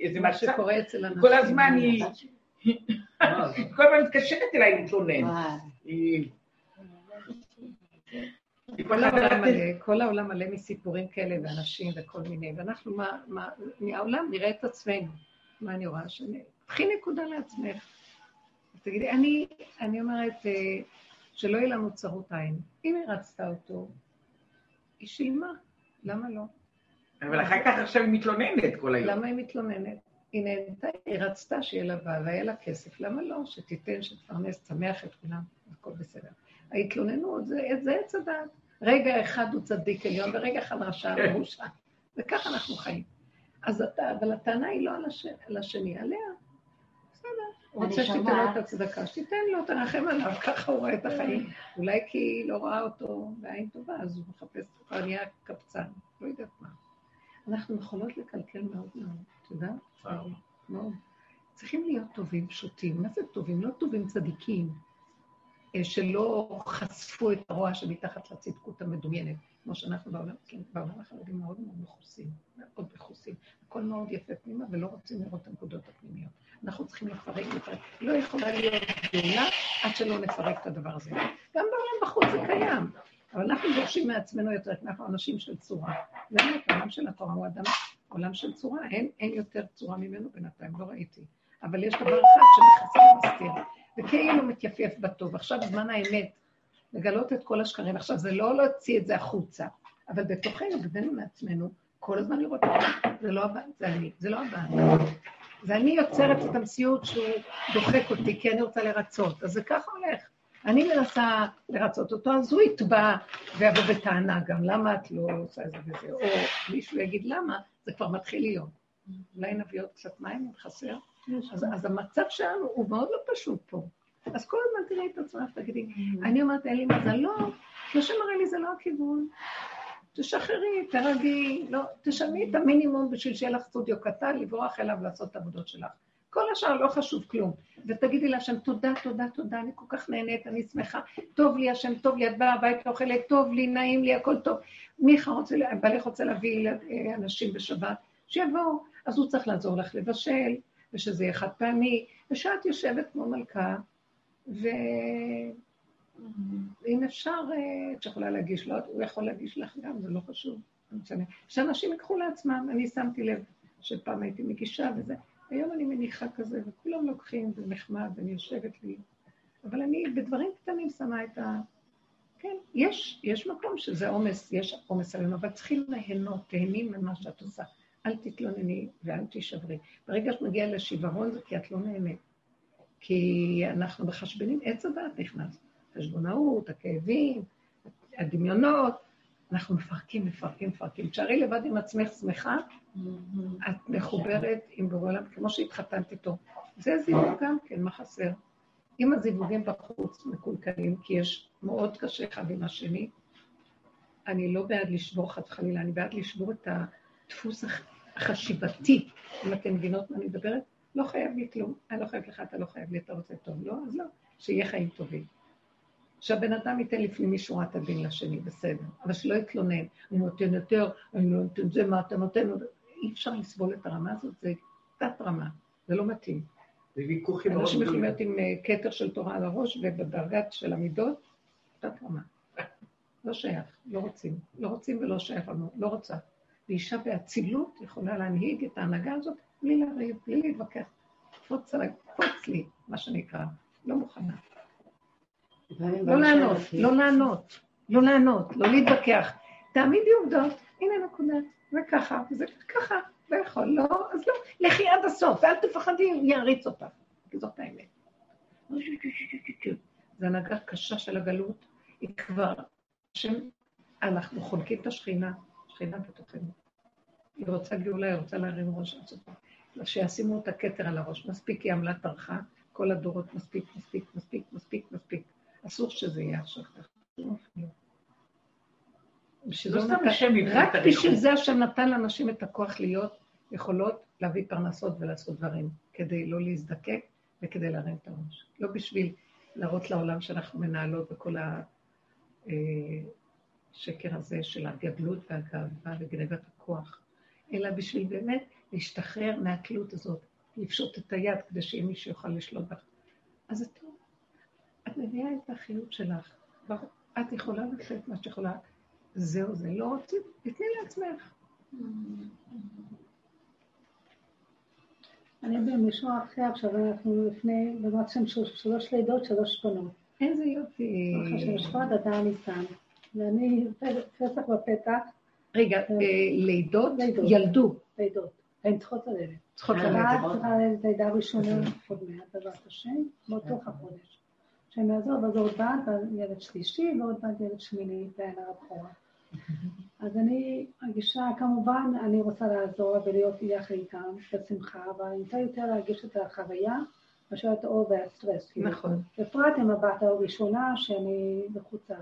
איזה מה שקורה אצל אנשים. כל הזמן היא... היא כל הזמן מתקשרת אליי להתלונן. היא... כל העולם מלא, כל העולם מלא מסיפורים כאלה ואנשים וכל מיני, ואנחנו, מה, מה, מהעולם נראה את עצמנו. מה אני רואה? קחי נקודה לעצמך. תגידי, אני, אני אומרת, שלא יהיה לנו צרות עין. אם היא רצתה אותו, היא שילמה, למה לא? אבל אחר כך עכשיו היא מתלוננת כל היום. למה היא מתלוננת? היא נהנתה, היא רצתה שיהיה לה בעל והיה לה כסף, למה לא? שתיתן, שתפרנס, תשמח את כולם, הכל בסדר. ההתלוננות, זה, זה עץ הדעת. רגע אחד הוא צדיק עליון, ורגע אחד רשע מרושע. וככה אנחנו חיים. אז אתה, אבל הטענה היא לא על, הש, על השני, עליה. בסדר. הוא רוצה שתיתן לו. את הצדקה, שתיתן לו, תרחם עליו, ככה הוא רואה את החיים. אולי כי היא לא רואה אותו בעין טובה, אז הוא מחפש, הוא כבר נהיה קבצן, לא יודעת מה. אנחנו יכולות לקלקל מאוד מאוד, את יודעת? מאוד. צריכים להיות טובים, פשוטים. מה זה טובים? לא טובים צדיקים, אה, שלא חשפו את הרוע שמתחת לצדקות המדומיינת, כמו שאנחנו בעולם, כן, בעולם החרדי מאוד מאוד מכוסים, מאוד מכוסים. הכל מאוד יפה פנימה, ולא רוצים לראות את הנקודות הפנימיות. אנחנו צריכים לפרק, לפרק. לא יכולה להיות גאולה עד שלא נפרק את הדבר הזה. גם בעולם בחוץ זה קיים, אבל אנחנו דורשים מעצמנו יותר, כי אנחנו אנשים של צורה. זה באמת, העולם של התורה הוא אדם, עולם של צורה, אין, אין יותר צורה ממנו בינתיים, לא ראיתי. אבל יש דבר אחד שמכסה ומסתיר, וכאילו מתייפייף בטוב. עכשיו זמן האמת, לגלות את כל השקרים. עכשיו, זה לא להוציא את זה החוצה, אבל בתוכנו, גדלנו מעצמנו, כל הזמן לראות, זה לא הבא, זה אני, זה לא הבא. זה אני יוצרת את המציאות שהוא דוחק אותי, כי אני רוצה לרצות. אז זה ככה הולך. אני מנסה לרצות אותו, אז הוא יתבע ויבוא בטענה גם, למה את לא עושה זה וזה, או מישהו יגיד למה, זה כבר מתחיל להיות. אולי נביא עוד קצת מים אם חסר? אז, אז המצב שלנו הוא מאוד לא פשוט פה. אז כל הזמן תראי את עצמך, תגידי, אני אומרת, אין לי מזל, לא, מה שמראה לי זה לא הכיוון. תשחררי, תרגי, לא, תשלמי את המינימום בשביל שיהיה לך סטודיו קטן, לברוח אליו לעשות את העבודות שלך. כל השאר לא חשוב כלום. ותגידי להשם, תודה, תודה, תודה, אני כל כך נהנית, אני שמחה. טוב לי, השם, טוב לי, את באה הביתה, אוכלת, טוב לי, נעים לי, הכל טוב. מיכה רוצה, בעלך רוצה להביא אה, אנשים בשבת, שיבואו. אז הוא צריך לעזור לך לבשל, ושזה יהיה חד פעמי, ושאת יושבת כמו מלכה, ואם אפשר, אה, את יכולה להגיש לו, הוא יכול להגיש לך גם, זה לא חשוב, לא משנה. שאנשים ייקחו לעצמם, אני שמתי לב שפעם הייתי מגישה וזה, היום אני מניחה כזה, וכולם לוקחים, זה נחמד, אני יושבת לי, אבל אני בדברים קטנים שמה את ה... כן, יש, יש מקום שזה עומס, יש עומס עלינו, אבל צריכים ליהנות, תהני ממה שאת עושה. אל תתלונני ואל תישברי. ברגע שאת מגיעה לשיוורון זה כי את לא נהנית. כי אנחנו מחשבנים, עץ הדעת נכנס. חשבונאות, הכאבים, הדמיונות, אנחנו מפרקים, מפרקים, מפרקים. תשארי לבד עם עצמך שמחה, את מחוברת עם בורא עולם, כמו שהתחתנת איתו. זה זיווג גם כן, מה חסר? אם הזיווגים בחוץ מקולקלים, כי יש מאוד קשה אחד עם השני, אני לא בעד לשבור חד חלילה, אני בעד לשבור את הדפוס הח- החשיבתי, אם אתן מבינות מה אני מדברת, לא חייב לי כלום, אני לא חייב לך, אתה לא חייב לי, אתה רוצה טוב, לא, אז לא, שיהיה חיים טובים. שהבן אדם ייתן לפנים משורת הדין לשני, בסדר, אבל שלא יתלונן, אני נותן יותר, אני לא נותן זה, מה אתה נותן, אי אפשר לסבול את הרמה הזאת, זה תת רמה, זה לא מתאים. זה ויכוחים מאוד אנשים יכולים. להיות עם אה, כתר של תורה על הראש ובדרגת של המידות, תת רמה. לא שייך, לא רוצים. לא רוצים ולא שייך לנו, לא רוצה. ואישה באצילות יכולה להנהיג את ההנהגה הזאת בלי לריב, בלי להתווכח. קפוץ עליי, קפוץ לי, מה שנקרא. לא מוכנה. לא לענות, לא לענות, לא לענות, לא להתווכח. תעמידי עובדות, הנה נקודה, זה ככה, וזה ככה, לא יכול, לא, אז לא, לכי עד הסוף, ואל תפחדי, הוא יעריץ אותך, כי זאת האמת. זו הנהגה קשה של הגלות, היא כבר, השם, אנחנו חונקים את השכינה, שכינה בתוכנו. היא רוצה גאולה, היא רוצה להרים ראש עד סופה. שישימו את הכתר על הראש, מספיק היא עמלת טרחה, כל הדורות מספיק, מספיק, מספיק, מספיק, מספיק. אסור שזה יהיה עכשיו ככה. לא סתם השם רק את. בשביל זה השם נתן לאנשים את הכוח להיות יכולות להביא פרנסות ולעשות דברים, כדי לא להזדקק וכדי להרים את הראש. לא בשביל להראות לעולם שאנחנו מנהלות וכל השקר הזה של הגדלות והגאווה וגנבת הכוח, אלא בשביל באמת להשתחרר מהתלות הזאת, לפשוט את היד כדי שיהיה מי שיוכל לשלוט בך. אז זה טוב. את מביאה את החיות שלך, את יכולה לתת מה שיכולה. זהו זה, לא רוצים, תתני לעצמך. אני במישהו אחר, עכשיו אנחנו לפני, במקסימום שלוש לידות, שלוש בנות. איזה יופי. ככה שנשפט אדר ניסן. ואני פסח בפתח. רגע, אה, לידות? ילדו. לידות. הן צריכות ללדת. צריכות ללדת. ללדת. צריכה ללדת לידה ראשונה עוד מעט, בעזרת השם, באותו החודש. שהם יעזור, ואז עוד בת, ילד שלישי, ועוד בת ילד שמיני, בעינה הבכורה. אז אני מרגישה, כמובן, אני רוצה לעזור ולהיות יחד איתם בשמחה, אבל אני רוצה יותר להרגיש את החוויה מאשר את האור והסטרס. נכון. בפרט עם הבת הראשונה, שאני לחוצה,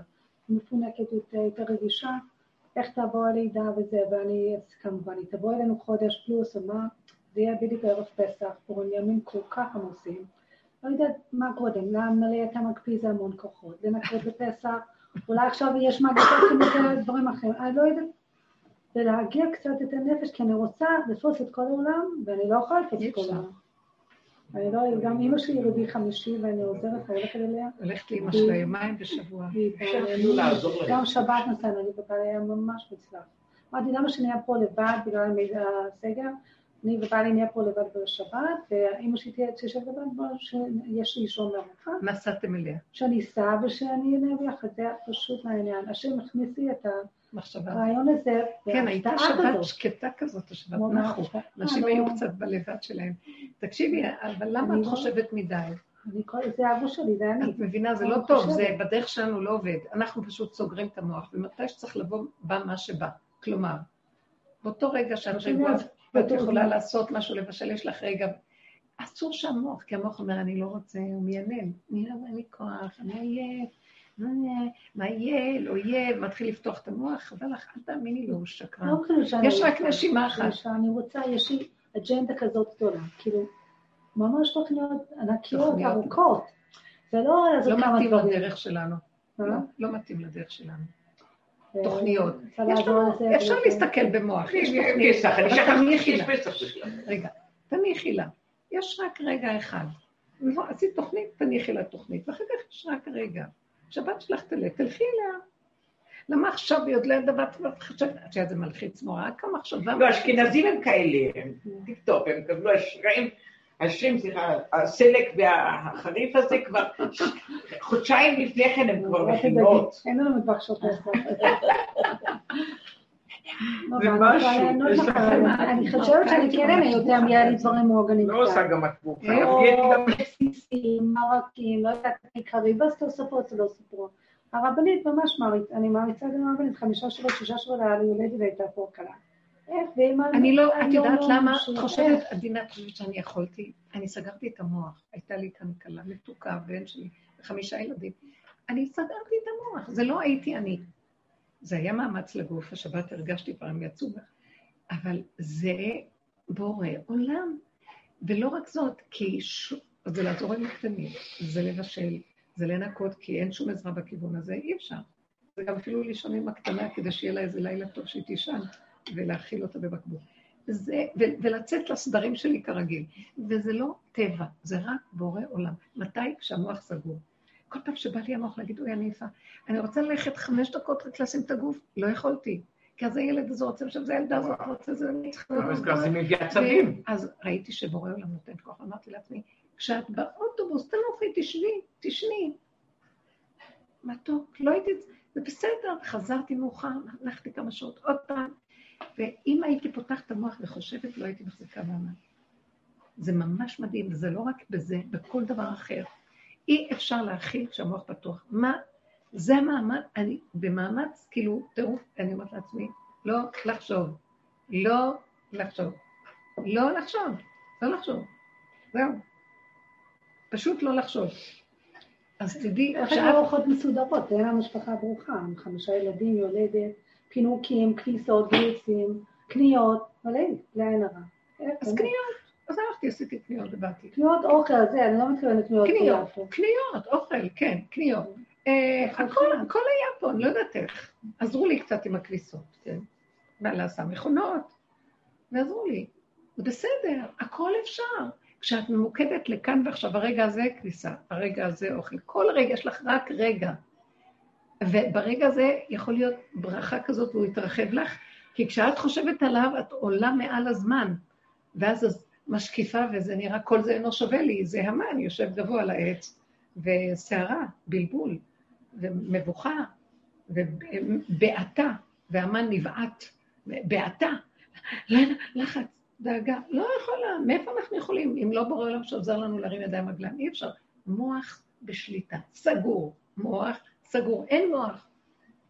מפונקת יותר, יותר רגישה, איך תעבור הלידה וזה, ואני, כמובן, היא תבוא אלינו חודש פלוס, ומה, זה יהיה בדיוק ערב פסח, קוראים ימים כל כך עמוסים. לא יודעת מה קודם, למלא את המקפיא זה המון כוחות, לנקות בפסח, אולי עכשיו יש מגפות כמובן דברים אחרים, אני לא יודעת. ולהגיע קצת את הנפש, כי אני רוצה לתפוס את כל העולם, ואני לא יכולה לתפוס את כל העולם. אני לא, גם אימא שלי יהודי חמישי ואני עוזרת, הולכת אליה. הולכת לאימא שלה יומיים בשבוע. גם שבת נסענו, אני ובעלי היה ממש מוצלח. אמרתי, למה שנהיה פה לבד בגלל הסגר? אני ובעלי נהיה פה לבד בשבת, ואימא שלי תשב לבד, שיש לי אישור מהרווחה. נסעתם אליה. שאני אסע ושאני אענה ביחד, זה פשוט העניין. השם הכניס לי את. הרעיון הזה. כן, הייתה שבת שקטה כזאת, השבת נחו. אנשים היו קצת בלבד שלהם. תקשיבי, אבל למה את חושבת מדי? זה אבו שלי, זה אני. את מבינה, זה לא טוב, זה בדרך שלנו לא עובד. אנחנו פשוט סוגרים את המוח, ומתי שצריך לבוא, בא מה שבא. כלומר, באותו רגע שאת רגועה, ואת יכולה לעשות משהו, לבשל, יש לך רגע, אסור שהמוח, כי המוח אומר, אני לא רוצה, הוא מיילל, אני לא, אין לי כוח, אני עייף, מה יהיה, לא יהיה, מתחיל לפתוח את המוח, חבל לך, אל תאמיני לו, הוא שקרן. יש רק נשימה אחת. אני רוצה, יש לי אג'נדה כזאת גדולה, כאילו, ממש תוכניות ענקיות, ארוכות. זה לא... לא מתאים לדרך שלנו. לא מתאים לדרך שלנו. תוכניות. אפשר להסתכל במוח, יש תוכנית. רגע, תניחי לה. יש רק רגע אחד. עשית תוכנית, תניחי לה תוכנית, ואחר כך יש רק רגע. שבת שלך תלך, תלכי אליה. למה עכשיו היא עוד לא ידעה, ואת חושבת, את יודעת, זה מלחיץ נורא, כמה מחשבה. לא, אשכנזים הם כאלה, הם טיקטופ, הם קבלו אשרים, סליחה, הסלק והחריף הזה כבר, חודשיים לפני כן הם כבר מכינות. אין לנו מטבח שוטף. זה משהו, אני חושבת שאני כן אענה יותר מיד דברים מאורגנים. לא עושה גם את מוכנה. או בסיסים, מרקים, לא יודעת, ואז תוספות לא סיפור. הרבנית ממש מעריצה, אני מעריצה גם הרבנית, חמישה שבועות, שישה שבועות היה לי הולדת והייתה פה קלה. אני לא, את יודעת למה? את חושבת, עדינה, את חושבת שאני יכולתי? אני סגרתי את המוח, הייתה לי כאן כלה מתוקה, בן שלי, חמישה ילדים. אני סגרתי את המוח, זה לא הייתי אני. זה היה מאמץ לגוף, השבת הרגשתי פעם יצאו בה, אבל זה בורא עולם. ולא רק זאת, כי ש... זה לעזור עם הקטנים, זה לבשל, זה לנקות, כי אין שום עזרה בכיוון הזה, אי אפשר. זה גם אפילו לישון עם הקטנה כדי שיהיה לה איזה לילה טוב שהיא תישן, ולהאכיל אותה בבקבוק. זה, ו, ולצאת לסדרים שלי כרגיל. וזה לא טבע, זה רק בורא עולם. מתי? כשהמוח סגור. כל פעם שבא לי המוח להגיד, אוי, אני עייפה, אני רוצה ללכת חמש דקות רק לשים את הגוף, לא יכולתי. כי אז הילד הזה רוצה עכשיו, זה הילדה הזאת רוצה, זה אני צריכה... אז זה מביא עצבים. אז ראיתי שבורא עולם נותן כוח, אמרתי לעצמי, כשאת באוטובוס, תנוחי, תשבי, תשני. מתוק, לא הייתי... זה בסדר, חזרתי מאוחר, הלכתי כמה שעות עוד פעם, ואם הייתי פותחת את המוח וחושבת, לא הייתי מחזיקה מעמד. זה ממש מדהים, וזה לא רק בזה, בכל דבר אחר. אי אפשר להכיל כשהמוח פתוח. מה? זה המאמץ, אני במאמץ, כאילו, תראו, אני אומרת לעצמי, לא לחשוב, לא לחשוב, לא לחשוב, לא לחשוב, זהו. פשוט לא לחשוב. אז תדעי, איך אין ארוחות מסודרות, אין לנו משפחה ברוכה, עם חמישה ילדים, יולדת, פינוקים, כניסות, גיוסים, קניות, מלא, לעין הרע. אז קניות. אז הלכתי, עשיתי קניות ובאתי. קניות אוכל, זה, אני לא מתכוונת קניות. קניות, קניות, אוכל, כן, קניות. אה, הכל, הכל היה פה, אני לא יודעת איך. עזרו לי קצת עם הכביסות, כן? בעלה עשה מכונות, ועזרו לי. בסדר, הכל אפשר. כשאת ממוקדת לכאן ועכשיו, הרגע הזה כביסה, הרגע הזה אוכל, כל רגע, יש לך רק רגע. וברגע הזה יכול להיות ברכה כזאת והוא יתרחב לך, כי כשאת חושבת עליו, את עולה מעל הזמן, ואז את משקיפה וזה נראה, כל זה אינו שווה לי, זה המן, יושב גבוה על העץ, וסערה, בלבול, ומבוכה, ובעתה, והמן נבעט, בעתה, לחץ, דאגה, לא יכולה, מאיפה אנחנו יכולים, אם לא בורא עולם שעוזר לנו להרים ידיים רגליים, אי אפשר. מוח בשליטה, סגור, מוח סגור, אין מוח,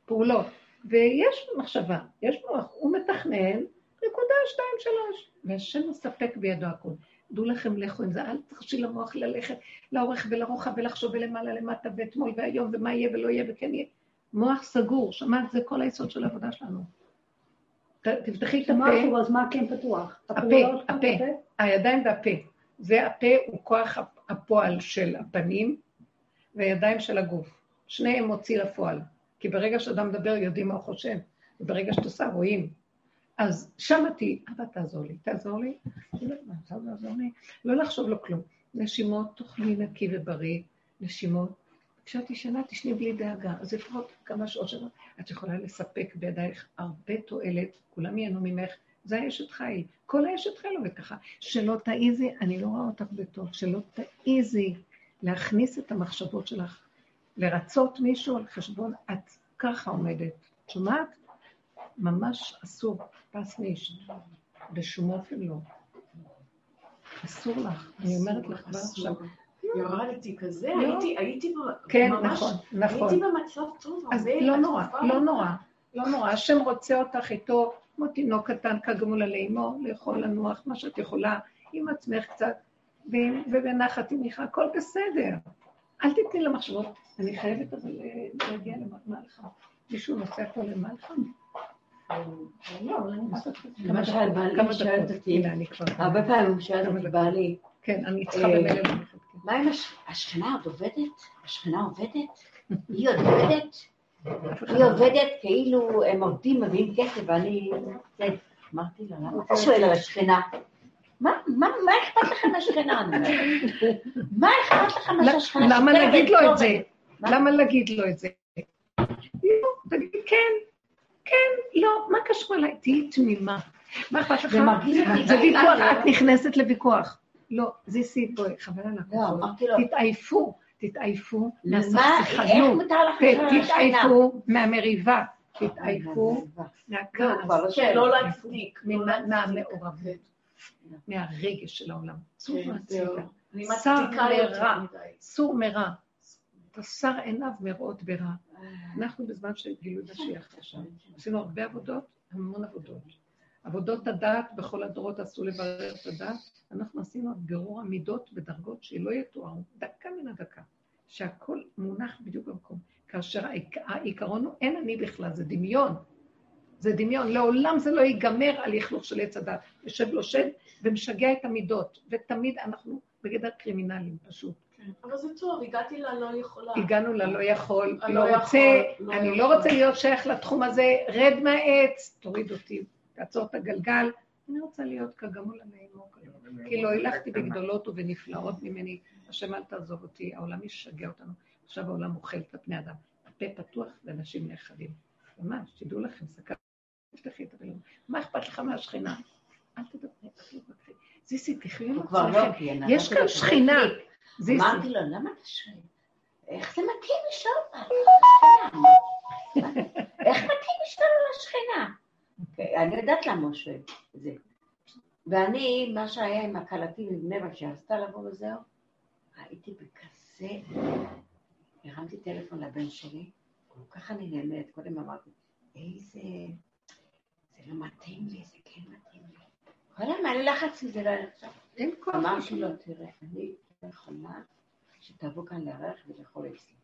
פעולות. ויש מחשבה, יש מוח, הוא מתכנן, נקודה, שתיים, שלוש, והשם מספק בידו הכול. דעו לכם, לכו עם זה, אל תרשי למוח ללכת לאורך ולרוחב ולחשוב ולמעלה למטה ואתמול והיום ומה יהיה ולא יהיה וכן יהיה. מוח סגור, שמעת? זה כל היסוד של העבודה שלנו. תפתחי את הפה. אז מה כן פתוח? הפה, הפה, הידיים והפה. זה הפה הוא כוח הפועל של הפנים והידיים של הגוף. שניהם מוציא לפועל. כי ברגע שאדם מדבר יודעים מה הוא חושב, וברגע שאת עושה רואים. אז שמעתי, אבא תעזור לי, תעזור לי, תעזור לי, לא לחשוב לו כלום. נשימות, תאכלי נקי ובריא, נשימות. כשאת ישנה, תשני בלי דאגה. אז לפחות כמה שעות שלנו, את יכולה לספק בידייך הרבה תועלת, כולם ייהנו ממך, זה האשת חיל. כל האשת חיל עובד ככה. שלא תעיזי, אני לא רואה אותך בטוב, שלא תעיזי להכניס את המחשבות שלך, לרצות מישהו על חשבון, את ככה עומדת. שומעת? ממש אסור, פס מיש. בשום אופן לא. אסור לך, אני אומרת לך כבר עכשיו. ירדתי כזה, לא. הייתי, כן, ממש, נכון, נכון. הייתי במצב טוב, אז לא נורא. לא נורא, לא נורא. השם רוצה אותך איתו, כמו תינוק קטן כגמול על אימו, לאכול, לנוח, מה שאת יכולה, עם עצמך קצת, ובנחת עם מיכה, הכל בסדר. אל תתני למחשבות. אני חייבת אבל אה, להגיע למלחה. מישהו נוסע פה למלחה? לא, אני פה. כמה למשל, דקות, אני כבר... הרבה פעמים הוא שואל אותי. בעלי, כן, אני צריכה אה, במילא. כן. מה עם הש- השכנה עוד עובדת? השכנה עובדת? היא עוד עובדת? היא עובדת כאילו הם עובדים, מביאים כסף, ואני... אמרתי לה, למה אתה שואל על השכנה? מה מה- מה אכפת לכם מהשכנה? מה אכפת לכם מהשכנה? למה להגיד לו? את זה? מה? למה להגיד לו את זה? לא, תגיד כן, כן, לא, מה קשור אליי? תהיי תמימה. מה אכפת לך? זה. זה ויכוח, את נכנסת לוויכוח. לא, זיסי, בואי, חבל על לו, תתעייפו, תתעייפו מהסכסכנות, לך? תתעייפו מהמריבה, תתעייפו לא, מהכעס, לא. לא להצדיק, לא להצדיק. מהמעורבות, מהרגש של העולם. צאו כן. אני שר מרע. סור מרע. תסר עיניו מראות ברע. אנחנו בזמן של גילוי משיח עכשיו. עשינו הרבה עבודות, המון עבודות. עבודות הדעת בכל הדורות עשו לברר את הדעת. אנחנו עשינו את בירור המידות בדרגות שלא יתוארו, דקה מן הדקה. שהכל מונח בדיוק במקום. כאשר העיק- העיקרון הוא אין אני בכלל, זה דמיון. זה דמיון. לעולם זה לא ייגמר על לכלוך של עץ הדת. יושב לו שד ומשגע את המידות, ותמיד אנחנו בגדר קרימינלים פשוט. כן. אבל זה טוב, הגעתי ללא יכולה. הגענו ללא יכול, לא יכול, רוצה, לא אני. לא רוצה להיות שייך לתחום הזה, רד מהעץ, תוריד אותי, תעצור את הגלגל. אני רוצה להיות כגמול הנעימו, כי לא הילכתי בגדולות ובנפלאות ממני, השם אל תעזוב אותי, העולם ישגע אותנו. עכשיו העולם אוכל את הפני אדם. הפה פתוח ואנשים נאחדים. ממש, תדעו לכם, סכנה, תפתחי את המילים. מה אכפת לך מהשכינה? אל תדברי, אל תתווכחי. זיסי, תחיי עם עצמכם. יש כאן שכינה. אמרתי לו, למה אתה שואל? איך זה מתאים לשאול על השכנה? איך מתאים לשאול על השכנה? אני יודעת למה הוא שואל את זה. ואני, מה שהיה עם הכלתי מבני ברק שרצתה לבוא וזהו, הייתי בכזה... הרמתי טלפון לבן שלי, כל כך אני נהנית, קודם אמרתי, איזה... זה לא מתאים לי, זה כן מתאים לי. כל היה לי לחץ מזה, לא היה עכשיו. אין כוח. אמרתי לו, תראה, אני יכולה שתבוא כאן לארח ולאכול אצלי.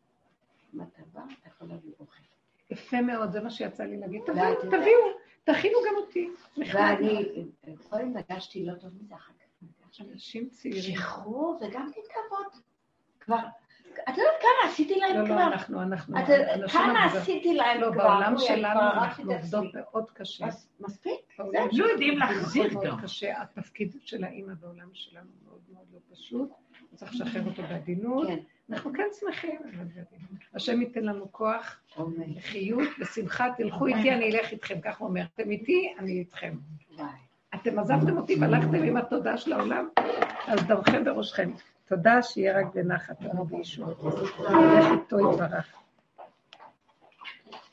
אם אתה בא, אתה יכול להביא אוכל. יפה מאוד, זה מה שיצא לי להגיד. תביאו, תביאו, תכינו גם אותי. ואני, קודם הרגשתי לא טוב מזה, אחר כך אנשים צעירים. שחרור וגם כן כבוד. כבר, את יודעת כמה עשיתי להם לא, לא, כבר? אנחנו, אנחנו, את כמה. עשיתי להם לא, כבר? בעולם אוי, שלנו כבר אנחנו עובדות. מאוד קשה. אז מספיק? בעולם לא יודעים שלנו להחזיר גם. מאוד קשה, התפקיד של האימא בעולם שלנו מאוד מאוד לא פשוט, צריך לשחרר אותו בעדינות. כן. אנחנו כן שמחים. השם ייתן לנו כוח. לחיות, בשמחה, תלכו איתי, אני אלך איתכם, כך הוא אומר. אתם איתי, אני איתכם. אתם עזבתם אותי והלכתם עם התודה של העולם, אז דרכם בראשכם. תודה, שיהיה רק בנחת, לנו בישוע. ילך איתו יתברך.